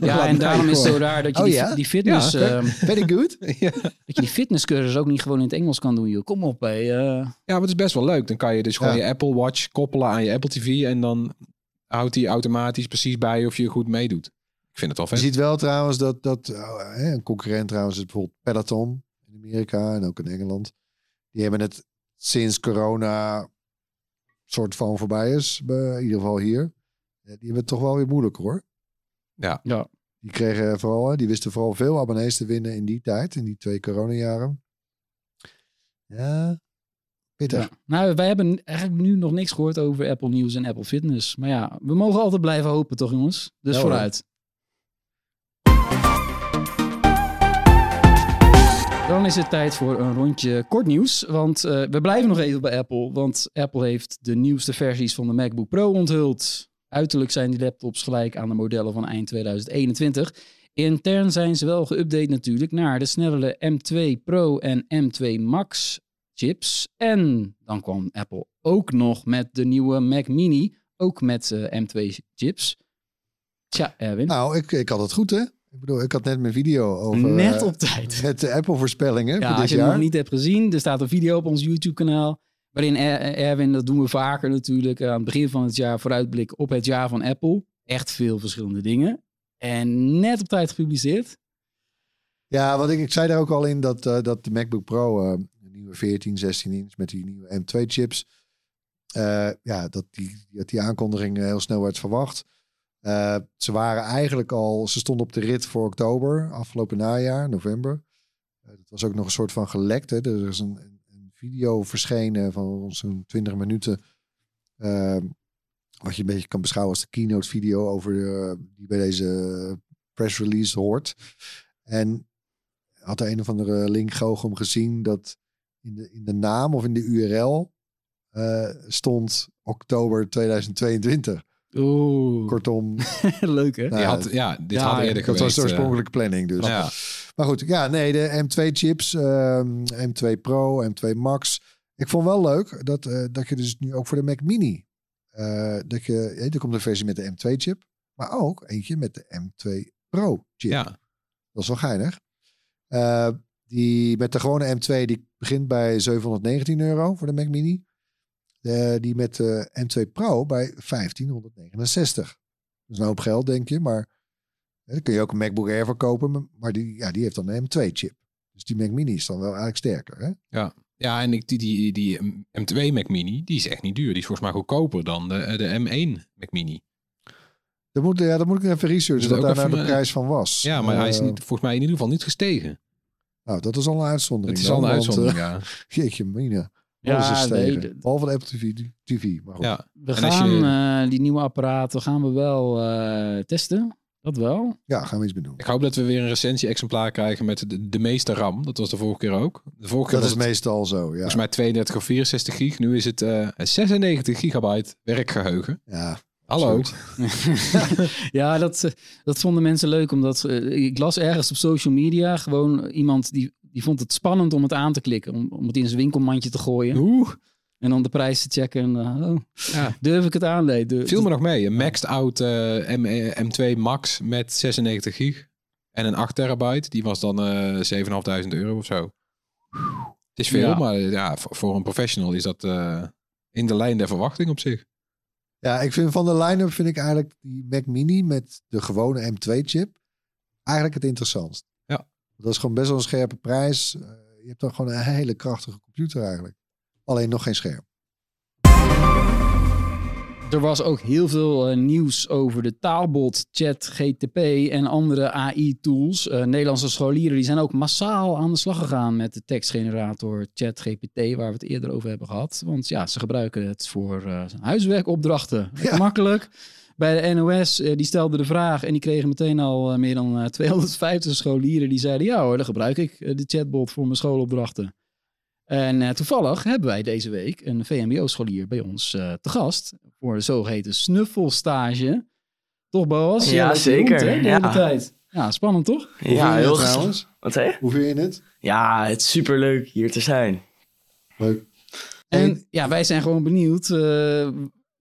Ja, en daarom is het zo raar dat je Oh, die, ja? die fitness... Ja, ehm, very good. ja. dat je die fitnesscursus ook niet gewoon in het Engels kan doen, joh. Kom op, hé. eh. ja, maar het is best wel leuk. Dan kan je dus gewoon Ja. je Apple Watch koppelen aan je Apple TV. En dan houdt hij automatisch precies bij of je goed meedoet. Ik vind het wel Je vet. ziet wel trouwens dat, dat oh, hè, een concurrent trouwens is bijvoorbeeld Peloton in Amerika en ook in Engeland. Die hebben het sinds corona soort van voorbij is, bij- in ieder geval hier. Die hebben het toch wel weer moeilijk hoor. Ja. Ja. Die kregen vooral, hè, die wisten vooral veel abonnees te winnen in die tijd, in die twee coronajaren. Ja, pittig. Ja. Nou, wij hebben eigenlijk nu nog niks gehoord over Apple News en Apple Fitness. Maar ja, we mogen altijd blijven hopen, toch jongens? Dus Ja, hoor. vooruit. Dan is het tijd voor een rondje kort nieuws. Want eh, we blijven nog even bij Apple. Want Apple heeft de nieuwste versies van de MacBook Pro onthuld. Uiterlijk zijn die laptops gelijk aan de modellen van eind 2021. Intern zijn ze wel geüpdate natuurlijk naar de snellere M2 Pro en M2 Max chips. En dan kwam Apple ook nog met de nieuwe Mac Mini, ook met eh, M2 chips. Tja, Erwin, Nou, ik, ik had het goed hè. Ik bedoel, ik had net mijn video over... net eh, op tijd. Met de Apple voorspellingen Ja, voor als dit je het jaar. nog niet hebt gezien, er staat een video op ons YouTube-kanaal. Waarin Er- Erwin, dat doen we vaker natuurlijk, aan het begin van het jaar vooruitblik op het jaar van Apple. Echt veel verschillende dingen. En net op tijd gepubliceerd. Ja, want ik, ik zei daar ook al in dat, eh, dat de MacBook Pro, eh, de nieuwe 14, 16 inch met die nieuwe M2 chips, eh, ja, dat die, dat die aankondiging eh, heel snel werd verwacht. Eh, ze waren eigenlijk al, ze stonden op de rit voor oktober, afgelopen najaar, november. Eh, dat was ook nog een soort van gelekt. Hè? Er is een, een, video verschenen van zo'n 20 minuten. eh, wat je een beetje kan beschouwen als de keynote video over eh, die bij deze press release hoort. En had de een of andere link Goochum gezien dat in de, in de naam of in de URL stond oktober 2022. Oeh, Kortom, leuk hè? nou, had, ja, dit Ja, had eerder dat geweest. was de eh, oorspronkelijke planning dus. ja. Maar goed, ja, nee, de M2 chips, ehm, M2 Pro, M2 Max. Ik vond wel leuk dat, eh, dat je dus nu ook voor de Mac Mini, eh, dat je, er komt een versie met de M2 chip, maar ook eentje met de M2 Pro chip. ja. Dat is wel geinig. Eh, die met de gewone M2 die begint bij 719 euro voor de Mac Mini. Eh, die met de M2 Pro bij 1569. Dat is een hoop geld, denk je. Maar hè, dan kun je ook een MacBook Air voor kopen. maar- die, ja, die heeft dan een M2 chip. Dus die Mac Mini is dan wel eigenlijk sterker. Hè? Ja. Ja, en ik, die, die, die M2 Mac Mini, die is echt niet duur. Die is volgens mij goedkoper dan de, de M1 Mac Mini. Dat moet, ja, dat moet ik even researchen, wat ook daar nou de eh, prijs van was. Ja, maar hij is Eh, niet, volgens mij in ieder geval niet gestegen. Nou, dat is al een uitzondering. Het is al een want, uitzondering, eh, ja. jeetje, mina. Ja, Alles is tegen. Behalve de Apple TV. TV maar goed. ja. We En gaan je- eh, die nieuwe apparaten gaan we wel eh, testen. Dat wel. Ja, gaan we iets mee doen. Ik hoop dat we weer een recensie-exemplaar krijgen met de, de meeste RAM. Dat was de vorige keer ook. De vorige keer Dat was is het meestal zo, ja. volgens mij 32 of 64 gig. Nu is het eh 96 gigabyte werkgeheugen. ja. Hallo. Ja, dat, eh, dat vonden mensen leuk. Omdat eh, ik las ergens op social media gewoon iemand die, die vond het spannend om het aan te klikken. Om, om het in zijn winkelmandje te gooien. Oeh, En dan de prijs te checken. En, eh, oh, ja. durf ik het aan? Nee, durf- Viel me nog mee. Een maxed out eh, M, eh, M2 Max met 96 gig. En een 8 terabyte. Die was dan eh 7.500 euro of zo. Het is veel, Ja. maar ja, voor, een professional is dat eh, in de lijn der verwachting op zich. Ja, ik vind van de line-up vind ik eigenlijk die Mac Mini met de gewone M2-chip eigenlijk het interessantst. Dat is gewoon best wel een scherpe prijs. Eh, je hebt dan gewoon een hele krachtige computer eigenlijk. Alleen nog geen scherm. Er was ook heel veel eh, nieuws over de taalbot, chat, GTP en andere AI-tools. Eh, Nederlandse scholieren die zijn ook massaal aan de slag gegaan met de tekstgenerator ChatGPT, waar we het eerder over hebben gehad. Want ja, ze gebruiken het voor eh, huiswerkopdrachten. Ja. Makkelijk. Bij de NOS, eh, die stelde de vraag en die kregen meteen al eh, meer dan eh, 250 scholieren die zeiden, ja hoor, dan gebruik ik eh, de chatbot voor mijn schoolopdrachten. En eh, toevallig hebben wij deze week een VMBO-scholier bij ons eh, te gast voor de zogeheten snuffelstage. Toch, Boas? Ja, dat zeker. noemt, hè, de Ja. hele tijd. Ja, spannend toch? Ja, heel trouwens? Wat zei je? Hoe vind je het? Ja, het is superleuk hier te zijn. Leuk. En ja, wij zijn gewoon benieuwd. eh,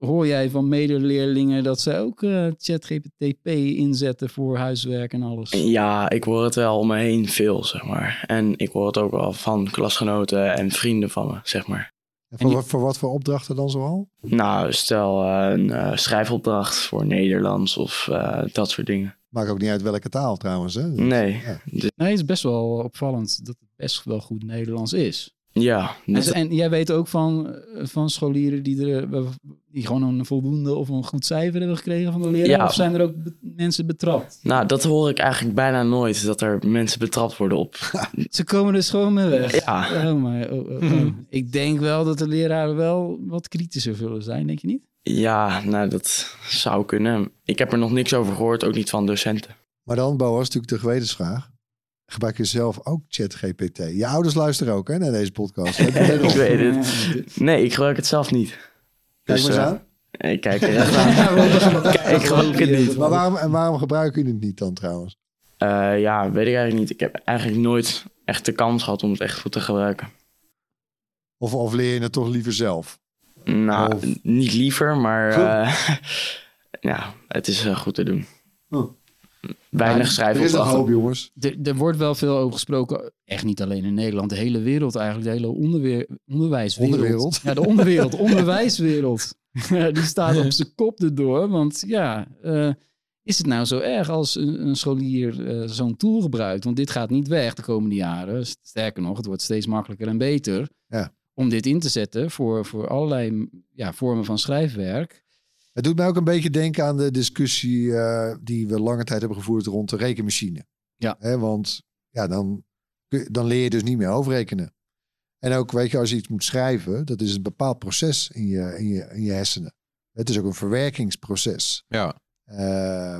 hoor jij van medeleerlingen dat zij ook eh ChatGPT inzetten voor huiswerk en alles? Ja, ik hoor het wel om me heen veel, zeg maar. En ik hoor het ook wel van klasgenoten en vrienden van me, zeg maar. En voor, wat- voor wat voor opdrachten dan zoal? Nou, stel eh, een eh, schrijfopdracht voor Nederlands of eh, dat soort dingen. Maakt ook niet uit welke taal trouwens. Hè? Nee. Ja. Nee, het is best wel opvallend dat het best wel goed Nederlands is. Ja, En, dus- en jij weet ook van, van scholieren die, er, eh, die gewoon een voldoende of een goed cijfer hebben gekregen van de leraar? Ja. Of zijn er ook be- mensen betrapt? nou, dat hoor ik eigenlijk bijna nooit, dat er mensen betrapt worden op. Ze komen dus gewoon mee weg. Ja. Oh, maar, oh, oh, oh. Ik denk wel dat de leraren wel wat kritischer zullen zijn, denk je niet? Ja, nou, dat zou kunnen. Ik heb er nog niks over gehoord, ook niet van docenten. Maar dan, Boas, natuurlijk de gewetensvraag. Gebruik je zelf ook ChatGPT? Je ouders luisteren ook hè, naar deze podcast. Ik weet het. Nee, ik gebruik het zelf niet. Kijk Dus, maar eens eh, aan. Ik kijk er echt aan. Kijk, ik gebruik het niet. Maar waarom, en waarom gebruik je het niet dan trouwens? Eh, ja, weet ik eigenlijk niet. Ik heb eigenlijk nooit echt de kans gehad om het echt goed te gebruiken. Of, of leer je het toch liever zelf? Nou, Of- niet liever, maar eh, ja, het is goed te doen. Oh. Weinig Er is schrijfopdrachten. hoop, jongens. Er, er wordt wel veel over gesproken, echt niet alleen in Nederland, de hele wereld eigenlijk, de hele onderweer, onderwijswereld. Onderwereld? Ja, de onderwereld, onderwijswereld. Die staat op zijn kop erdoor, want ja, eh, is het nou zo erg als een, een scholier eh, zo'n tool gebruikt? Want dit gaat niet weg de komende jaren. Sterker nog, het wordt steeds makkelijker en beter Ja. om dit in te zetten voor, voor allerlei ja, vormen van schrijfwerk. Het doet mij ook een beetje denken aan de discussie eh, die we lange tijd hebben gevoerd rond de rekenmachine. Ja. Want ja, dan, dan leer je dus niet meer overrekenen. En ook, weet je, als je iets moet schrijven, dat is een bepaald proces in je, in je, in je hersenen. Het is ook een verwerkingsproces. Ja, Uh,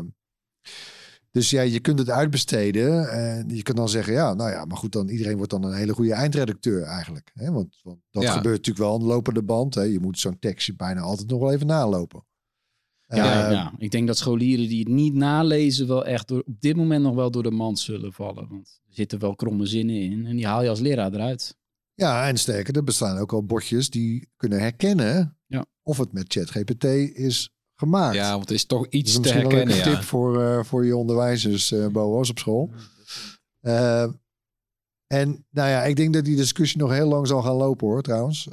dus ja, je kunt het uitbesteden. En je kunt dan zeggen, ja, nou ja, maar goed, dan iedereen wordt dan een hele goede eindredacteur eigenlijk. Hè? Want, want dat Ja. gebeurt natuurlijk wel aan de lopende band. Hè? Je moet zo'n tekstje bijna altijd nog wel even nalopen. Ja, Eh, ja, ik denk dat scholieren die het niet nalezen wel echt door, op dit moment nog wel door de mand zullen vallen. Want er zitten wel kromme zinnen in en die haal je als leraar eruit. ja, en sterker, er bestaan ook al bordjes die kunnen herkennen Ja. of het met ChatGPT is gemaakt. ja, want het is toch Dat iets is te wel een herkennen. tip Ja. voor, eh, voor je onderwijzers, eh Boas, op school. Eh, en nou ja, ik denk dat die discussie nog heel lang zal gaan lopen hoor, trouwens.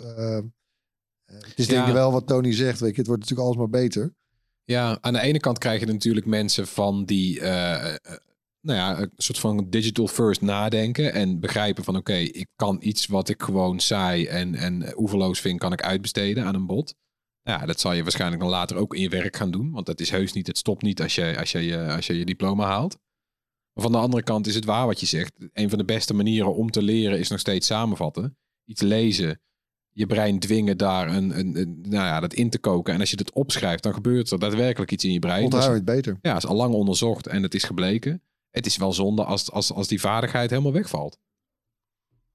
Het is denk Ja. ik wel wat Tony zegt, weet je, het wordt natuurlijk alsmaar beter. Ja, aan de ene kant krijg je natuurlijk mensen van die eh, eh, nou ja, een soort van digital first nadenken en begrijpen van oké, ik kan iets wat ik gewoon saai en, en oeverloos vind, kan ik uitbesteden aan een bot. Ja, dat zal je waarschijnlijk dan later ook in je werk gaan doen, want dat is heus niet, het stopt niet als je als je, als je, je diploma haalt. Maar van de andere kant is het waar wat je zegt. Een van de beste manieren om te leren is nog steeds samenvatten. Iets lezen, je brein dwingen daar een, een, een- nou ja, dat in te koken. En als je het opschrijft, dan gebeurt er daadwerkelijk iets in je brein. Onthoud het beter. ja, is al lang onderzocht en het is gebleken. Het is wel zonde als, als, als die vaardigheid helemaal wegvalt.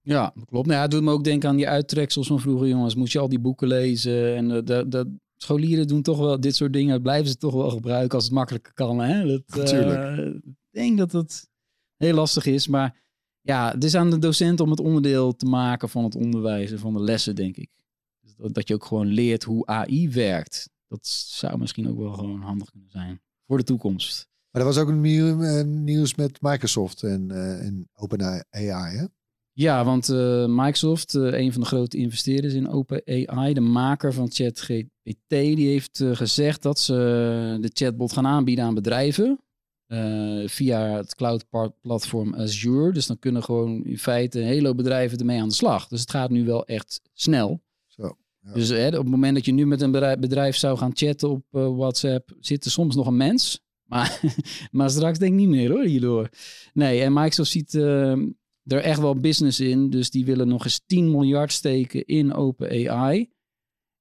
Ja, dat klopt. Nou ja, het doet me ook denken aan die uittreksels van vroeger, jongens. Moest je al die boeken lezen. En eh, de, de scholieren doen toch wel dit soort dingen. Dat blijven ze toch wel gebruiken als het makkelijker kan. Hè? Dat, eh, Natuurlijk. ik denk dat het heel lastig is. Maar ja, het is aan de docent om het onderdeel te maken van het onderwijs en van de lessen, denk ik. Dus dat, dat je ook gewoon leert hoe AI werkt. Dat zou misschien ook wel gewoon handig kunnen zijn voor de toekomst. Maar er was ook een eh, nieuws met Microsoft en, eh en OpenAI. Hè? Ja, want eh, Microsoft, een van de grote investeerders in OpenAI, de maker van ChatGPT, die heeft gezegd dat ze de chatbot gaan aanbieden aan bedrijven eh, via het cloud-platform Azure. Dus dan kunnen gewoon in feite een hele hoop bedrijven ermee aan de slag. Dus het gaat nu wel echt snel. Zo, ja. Dus hè, op het moment dat je nu met een bedrijf, bedrijf zou gaan chatten op eh, WhatsApp, zit er soms nog een mens. Maar, maar straks denk ik niet meer hoor, hierdoor. Nee, en Microsoft ziet eh, er echt wel business in. Dus die willen nog eens 10 miljard steken in OpenAI.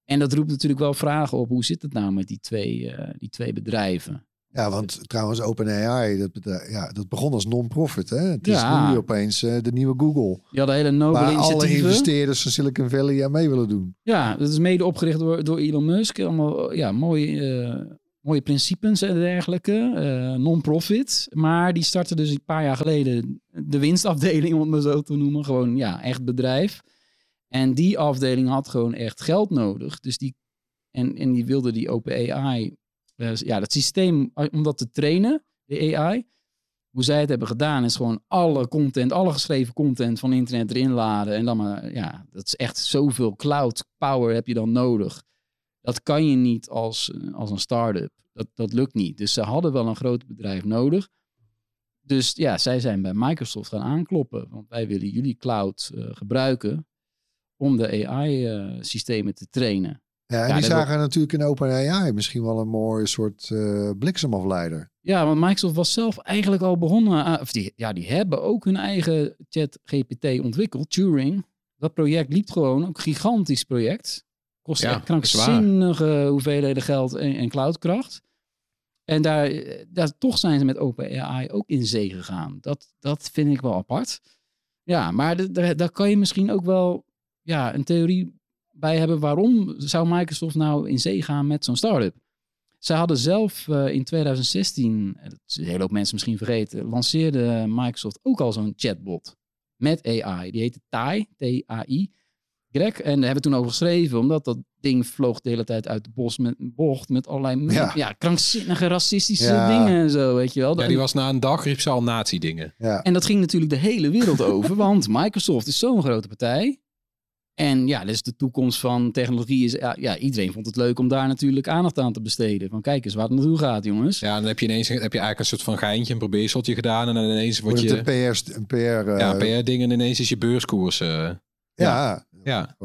En dat roept natuurlijk wel vragen op. Hoe zit het nou met die twee, die twee bedrijven? Ja, want trouwens OpenAI, dat, bedrijf- ja, dat begon als non-profit. Hè? Het is Ja. nu opeens eh, de nieuwe Google. Die hadden hele nobele Waar alle investeerders van Silicon Valley aan mee willen doen. Ja, dat is mede opgericht door, door Elon Musk. Allemaal ja, mooie, eh, mooie principes en dergelijke. eh, Non-profit. Maar die startte dus een paar jaar geleden de winstafdeling, om het maar zo te noemen. Gewoon, ja, echt bedrijf. En die afdeling had gewoon echt geld nodig. Dus die, en, en die wilde die OpenAI, eh, ja, dat systeem, om dat te trainen, de AI. Hoe zij het hebben gedaan is gewoon alle content, alle geschreven content van internet erin laden. En dan maar, ja, dat is echt zoveel cloud power heb je dan nodig. Dat kan je niet als, eh, als een start-up. Dat, dat lukt niet. Dus ze hadden wel een groot bedrijf nodig. Dus ja, zij zijn bij Microsoft gaan aankloppen. Want wij willen jullie cloud eh, gebruiken om de AI-systemen te trainen. Ja, en Ja, die dat zagen natuurlijk in OpenAI misschien wel een mooi soort eh, bliksemafleider. Ja, want Microsoft was zelf eigenlijk al begonnen. aan- of die, ja, die hebben ook hun eigen chat-GPT ontwikkeld, Turing. Dat project liep gewoon, ook een gigantisch project. Kost Ja, echt krankzinnige hoeveelheden geld en, en cloudkracht. En daar, eh, daar, toch zijn ze met OpenAI ook in zee gegaan. Dat, dat vind ik wel apart. Ja, maar daar kan je misschien ook wel ja, een theorie bij hebben. Waarom zou Microsoft nou in zee gaan met zo'n start-up? Zij hadden zelf eh, in 2016, en dat is een hele hoop mensen misschien vergeten, lanceerde Microsoft ook al zo'n chatbot met AI. Die heette TAI, T-A-I. Greg, en daar hebben we toen over geschreven, omdat dat ding vloog de hele tijd uit de bos met, bocht met allerlei Ja. ja. krankzinnige racistische Ja. dingen en zo, weet je wel. Ja, die was na een dag riep ze al nazi-dingen. Ja. En dat ging natuurlijk de hele wereld over, want Microsoft is zo'n grote partij. En ja, dus de toekomst van technologie is... Ja, ja, iedereen vond het leuk om daar natuurlijk aandacht aan te besteden. Van kijk eens waar het naartoe gaat, jongens. Ja, dan heb je ineens heb je eigenlijk een soort van geintje, een probeerseltje gedaan. En dan ineens Wordt je... een PR, een PR, eh, ja, PR-dingen en ineens is je beurskoers... eh, ja, ja.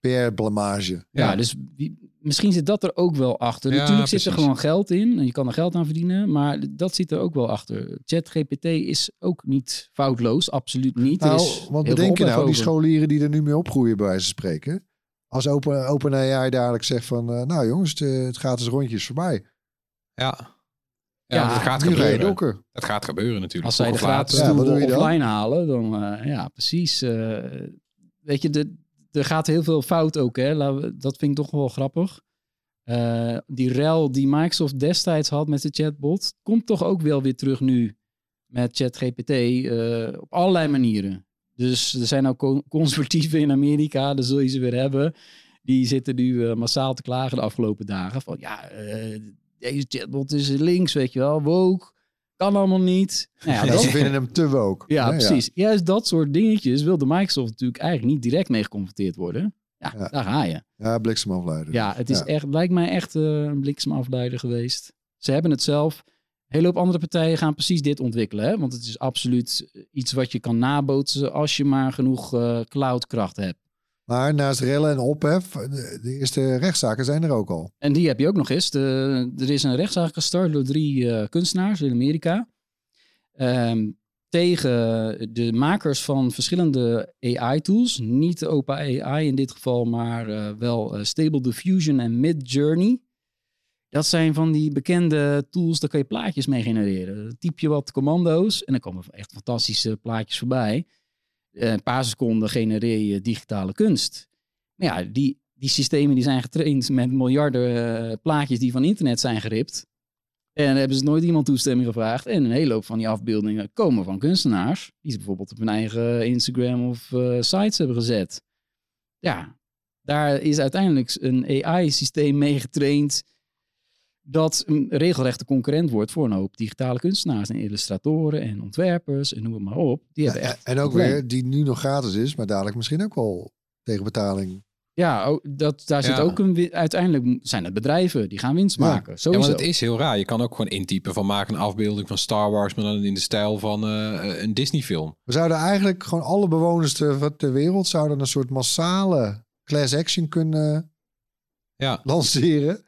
PR-blamage. Ja, Ja. dus wie- misschien zit dat er ook wel achter. Ja, Natuurlijk zit er gewoon geld in en je kan er geld aan verdienen, maar dat zit er ook wel achter. ChatGPT is ook niet foutloos, absoluut niet. Er Nou, is want bedenk je nou, die scholieren die er nu mee opgroeien, bij wijze van spreken. Als Open, OpenAI dadelijk zegt van, eh, nou jongens, het, het gaat eens rondjes voorbij. Ja. Ja, Ja, dat gaat gebeuren. Dat gaat gebeuren natuurlijk. Als zij de gratis Ja, offline halen, dan eh, ja, precies. eh, weet je, de, er gaat heel veel fout ook. Hè? Dat vind ik toch wel grappig. Eh, die rel die Microsoft destijds had met de chatbot, komt toch ook wel weer terug nu met ChatGPT eh, op allerlei manieren. Dus er zijn ook co- conservatieven in Amerika, daar zul je ze weer hebben. Die zitten nu eh, massaal te klagen de afgelopen dagen. Van ja, deze chatbot is links, weet je wel, woke. Kan allemaal niet. Nou ja, dat- ze vinden hem te woke. ja, precies. Juist dat soort dingetjes wilde Microsoft natuurlijk eigenlijk niet direct mee geconfronteerd worden. Ja, Ja. daar ga je. Ja, bliksemafleider. Ja, het is Ja. echt, lijkt mij echt eh, een bliksemafleider geweest. Ze hebben het zelf. hele hoop andere partijen gaan precies dit ontwikkelen. Hè? Want het is absoluut iets wat je kan nabootsen als je maar genoeg uh, cloudkracht hebt. Maar naast rellen en ophef, de, eerste rechtszaken zijn er ook al. En die heb je ook nog eens. Er is een rechtszaak gestart door drie uh, kunstenaars in Amerika. Um, tegen de makers van verschillende AI-tools. Niet OpenAI in dit geval, maar uh, wel uh, Stable Diffusion en Midjourney. Dat zijn van die bekende tools, daar kan je plaatjes mee genereren. Dan typ je wat commando's en dan komen echt fantastische plaatjes voorbij. Een paar seconden genereer je digitale kunst. Maar ja, die, die systemen die zijn getraind met miljarden plaatjes die van internet zijn geript. En hebben ze nooit iemand toestemming gevraagd. En een hele hoop van die afbeeldingen komen van kunstenaars. Die ze bijvoorbeeld op hun eigen Instagram of uh, sites hebben gezet. Ja, daar is uiteindelijk een AI-systeem mee getraind. Dat een regelrechte concurrent wordt voor een hoop digitale kunstenaars en illustratoren en ontwerpers en noem het maar op. Die hebben echt en ook weer die nu nog gratis is, maar dadelijk misschien ook wel tegen betaling ja, dat, daar zit ook een. Uiteindelijk zijn het bedrijven die gaan winst maken. Ja. Sowieso. Ja, want het is heel raar. Je kan ook gewoon intypen van maak een afbeelding van Star Wars, maar dan in de stijl van uh, een Disney-film. We zouden eigenlijk gewoon alle bewoners ter, ter wereld zouden een soort massale class action kunnen ja. lanceren.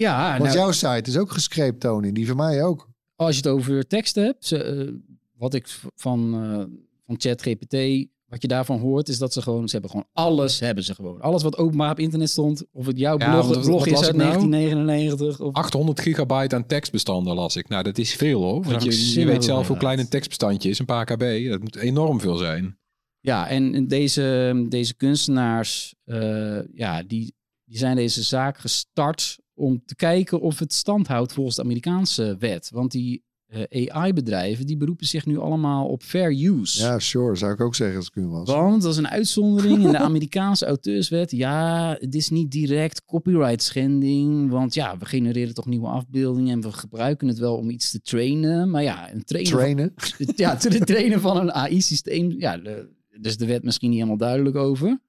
Ja, want nou, jouw site is ook gescreept, Tony. Die van mij ook. Als je het over tekst hebt, uh, wat ik van, uh, van ChatGPT wat je daarvan hoort is dat ze gewoon, ze hebben gewoon alles, hebben ze gewoon. Alles wat openbaar op internet stond, of het jouw blog, ja, blog is uit 1999. Nou? Of... 800 gigabyte aan tekstbestanden las ik. Nou, dat is veel hoor. Want je, je weet zelf hoe klein een tekstbestandje is, een paar kb. Dat moet enorm veel zijn. Ja, en deze, deze kunstenaars, uh, ja, die, die zijn deze zaak gestart om te kijken of het stand houdt volgens de Amerikaanse wet. Want die uh, AI-bedrijven, die beroepen zich nu allemaal op fair use. Ja, sure, zou ik ook zeggen als ik u was. Want dat is een uitzondering in de Amerikaanse auteurswet. Ja, het is niet direct copyright schending, want ja, we genereren toch nieuwe afbeeldingen en we gebruiken het wel om iets te trainen. Maar ja, een trainen. Trainen? Van, ja, te trainen van een AI-systeem. Ja, de, dus de wet misschien niet helemaal duidelijk over.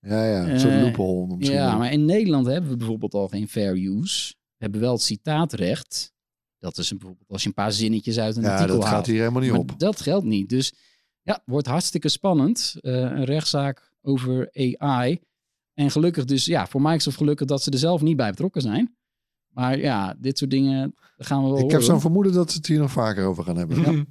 Ja, ja, een soort uh, loophole. Ja, maar in Nederland hebben we bijvoorbeeld al geen fair use. We hebben wel het citaatrecht. Dat is een, bijvoorbeeld als je een paar zinnetjes uit een ja, artikel dat gaat hier helemaal niet maar op. Dat geldt niet. Dus ja, wordt hartstikke spannend. Uh, een rechtszaak over AI. En gelukkig dus, ja, voor Microsoft gelukkig dat ze er zelf niet bij betrokken zijn. Maar ja, dit soort dingen gaan we wel Ik heb zo'n vermoeden dat ze het hier nog vaker over gaan hebben. Ja.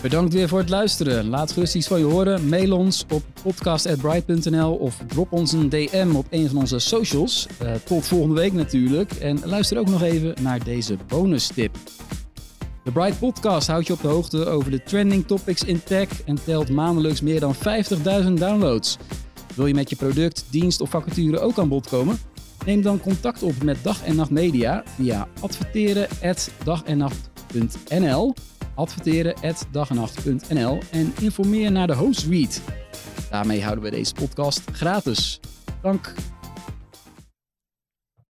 Bedankt weer voor het luisteren. Laat gerust iets van je horen. Mail ons op podcast.bright.nl of drop ons een DM op een van onze socials. Uh, tot volgende week natuurlijk. En luister ook nog even naar deze bonus tip. De Bright Podcast houdt je op de hoogte over de trending topics in tech en telt maandelijks meer dan 50.000 downloads. Wil je met je product, dienst of vacature ook aan bod komen? Neem dan contact op met Dag en Nacht Media via adverteren@dagennacht.nl adverteren.dagenacht.nl en informeer naar de host read. Daarmee houden we deze podcast gratis. Dank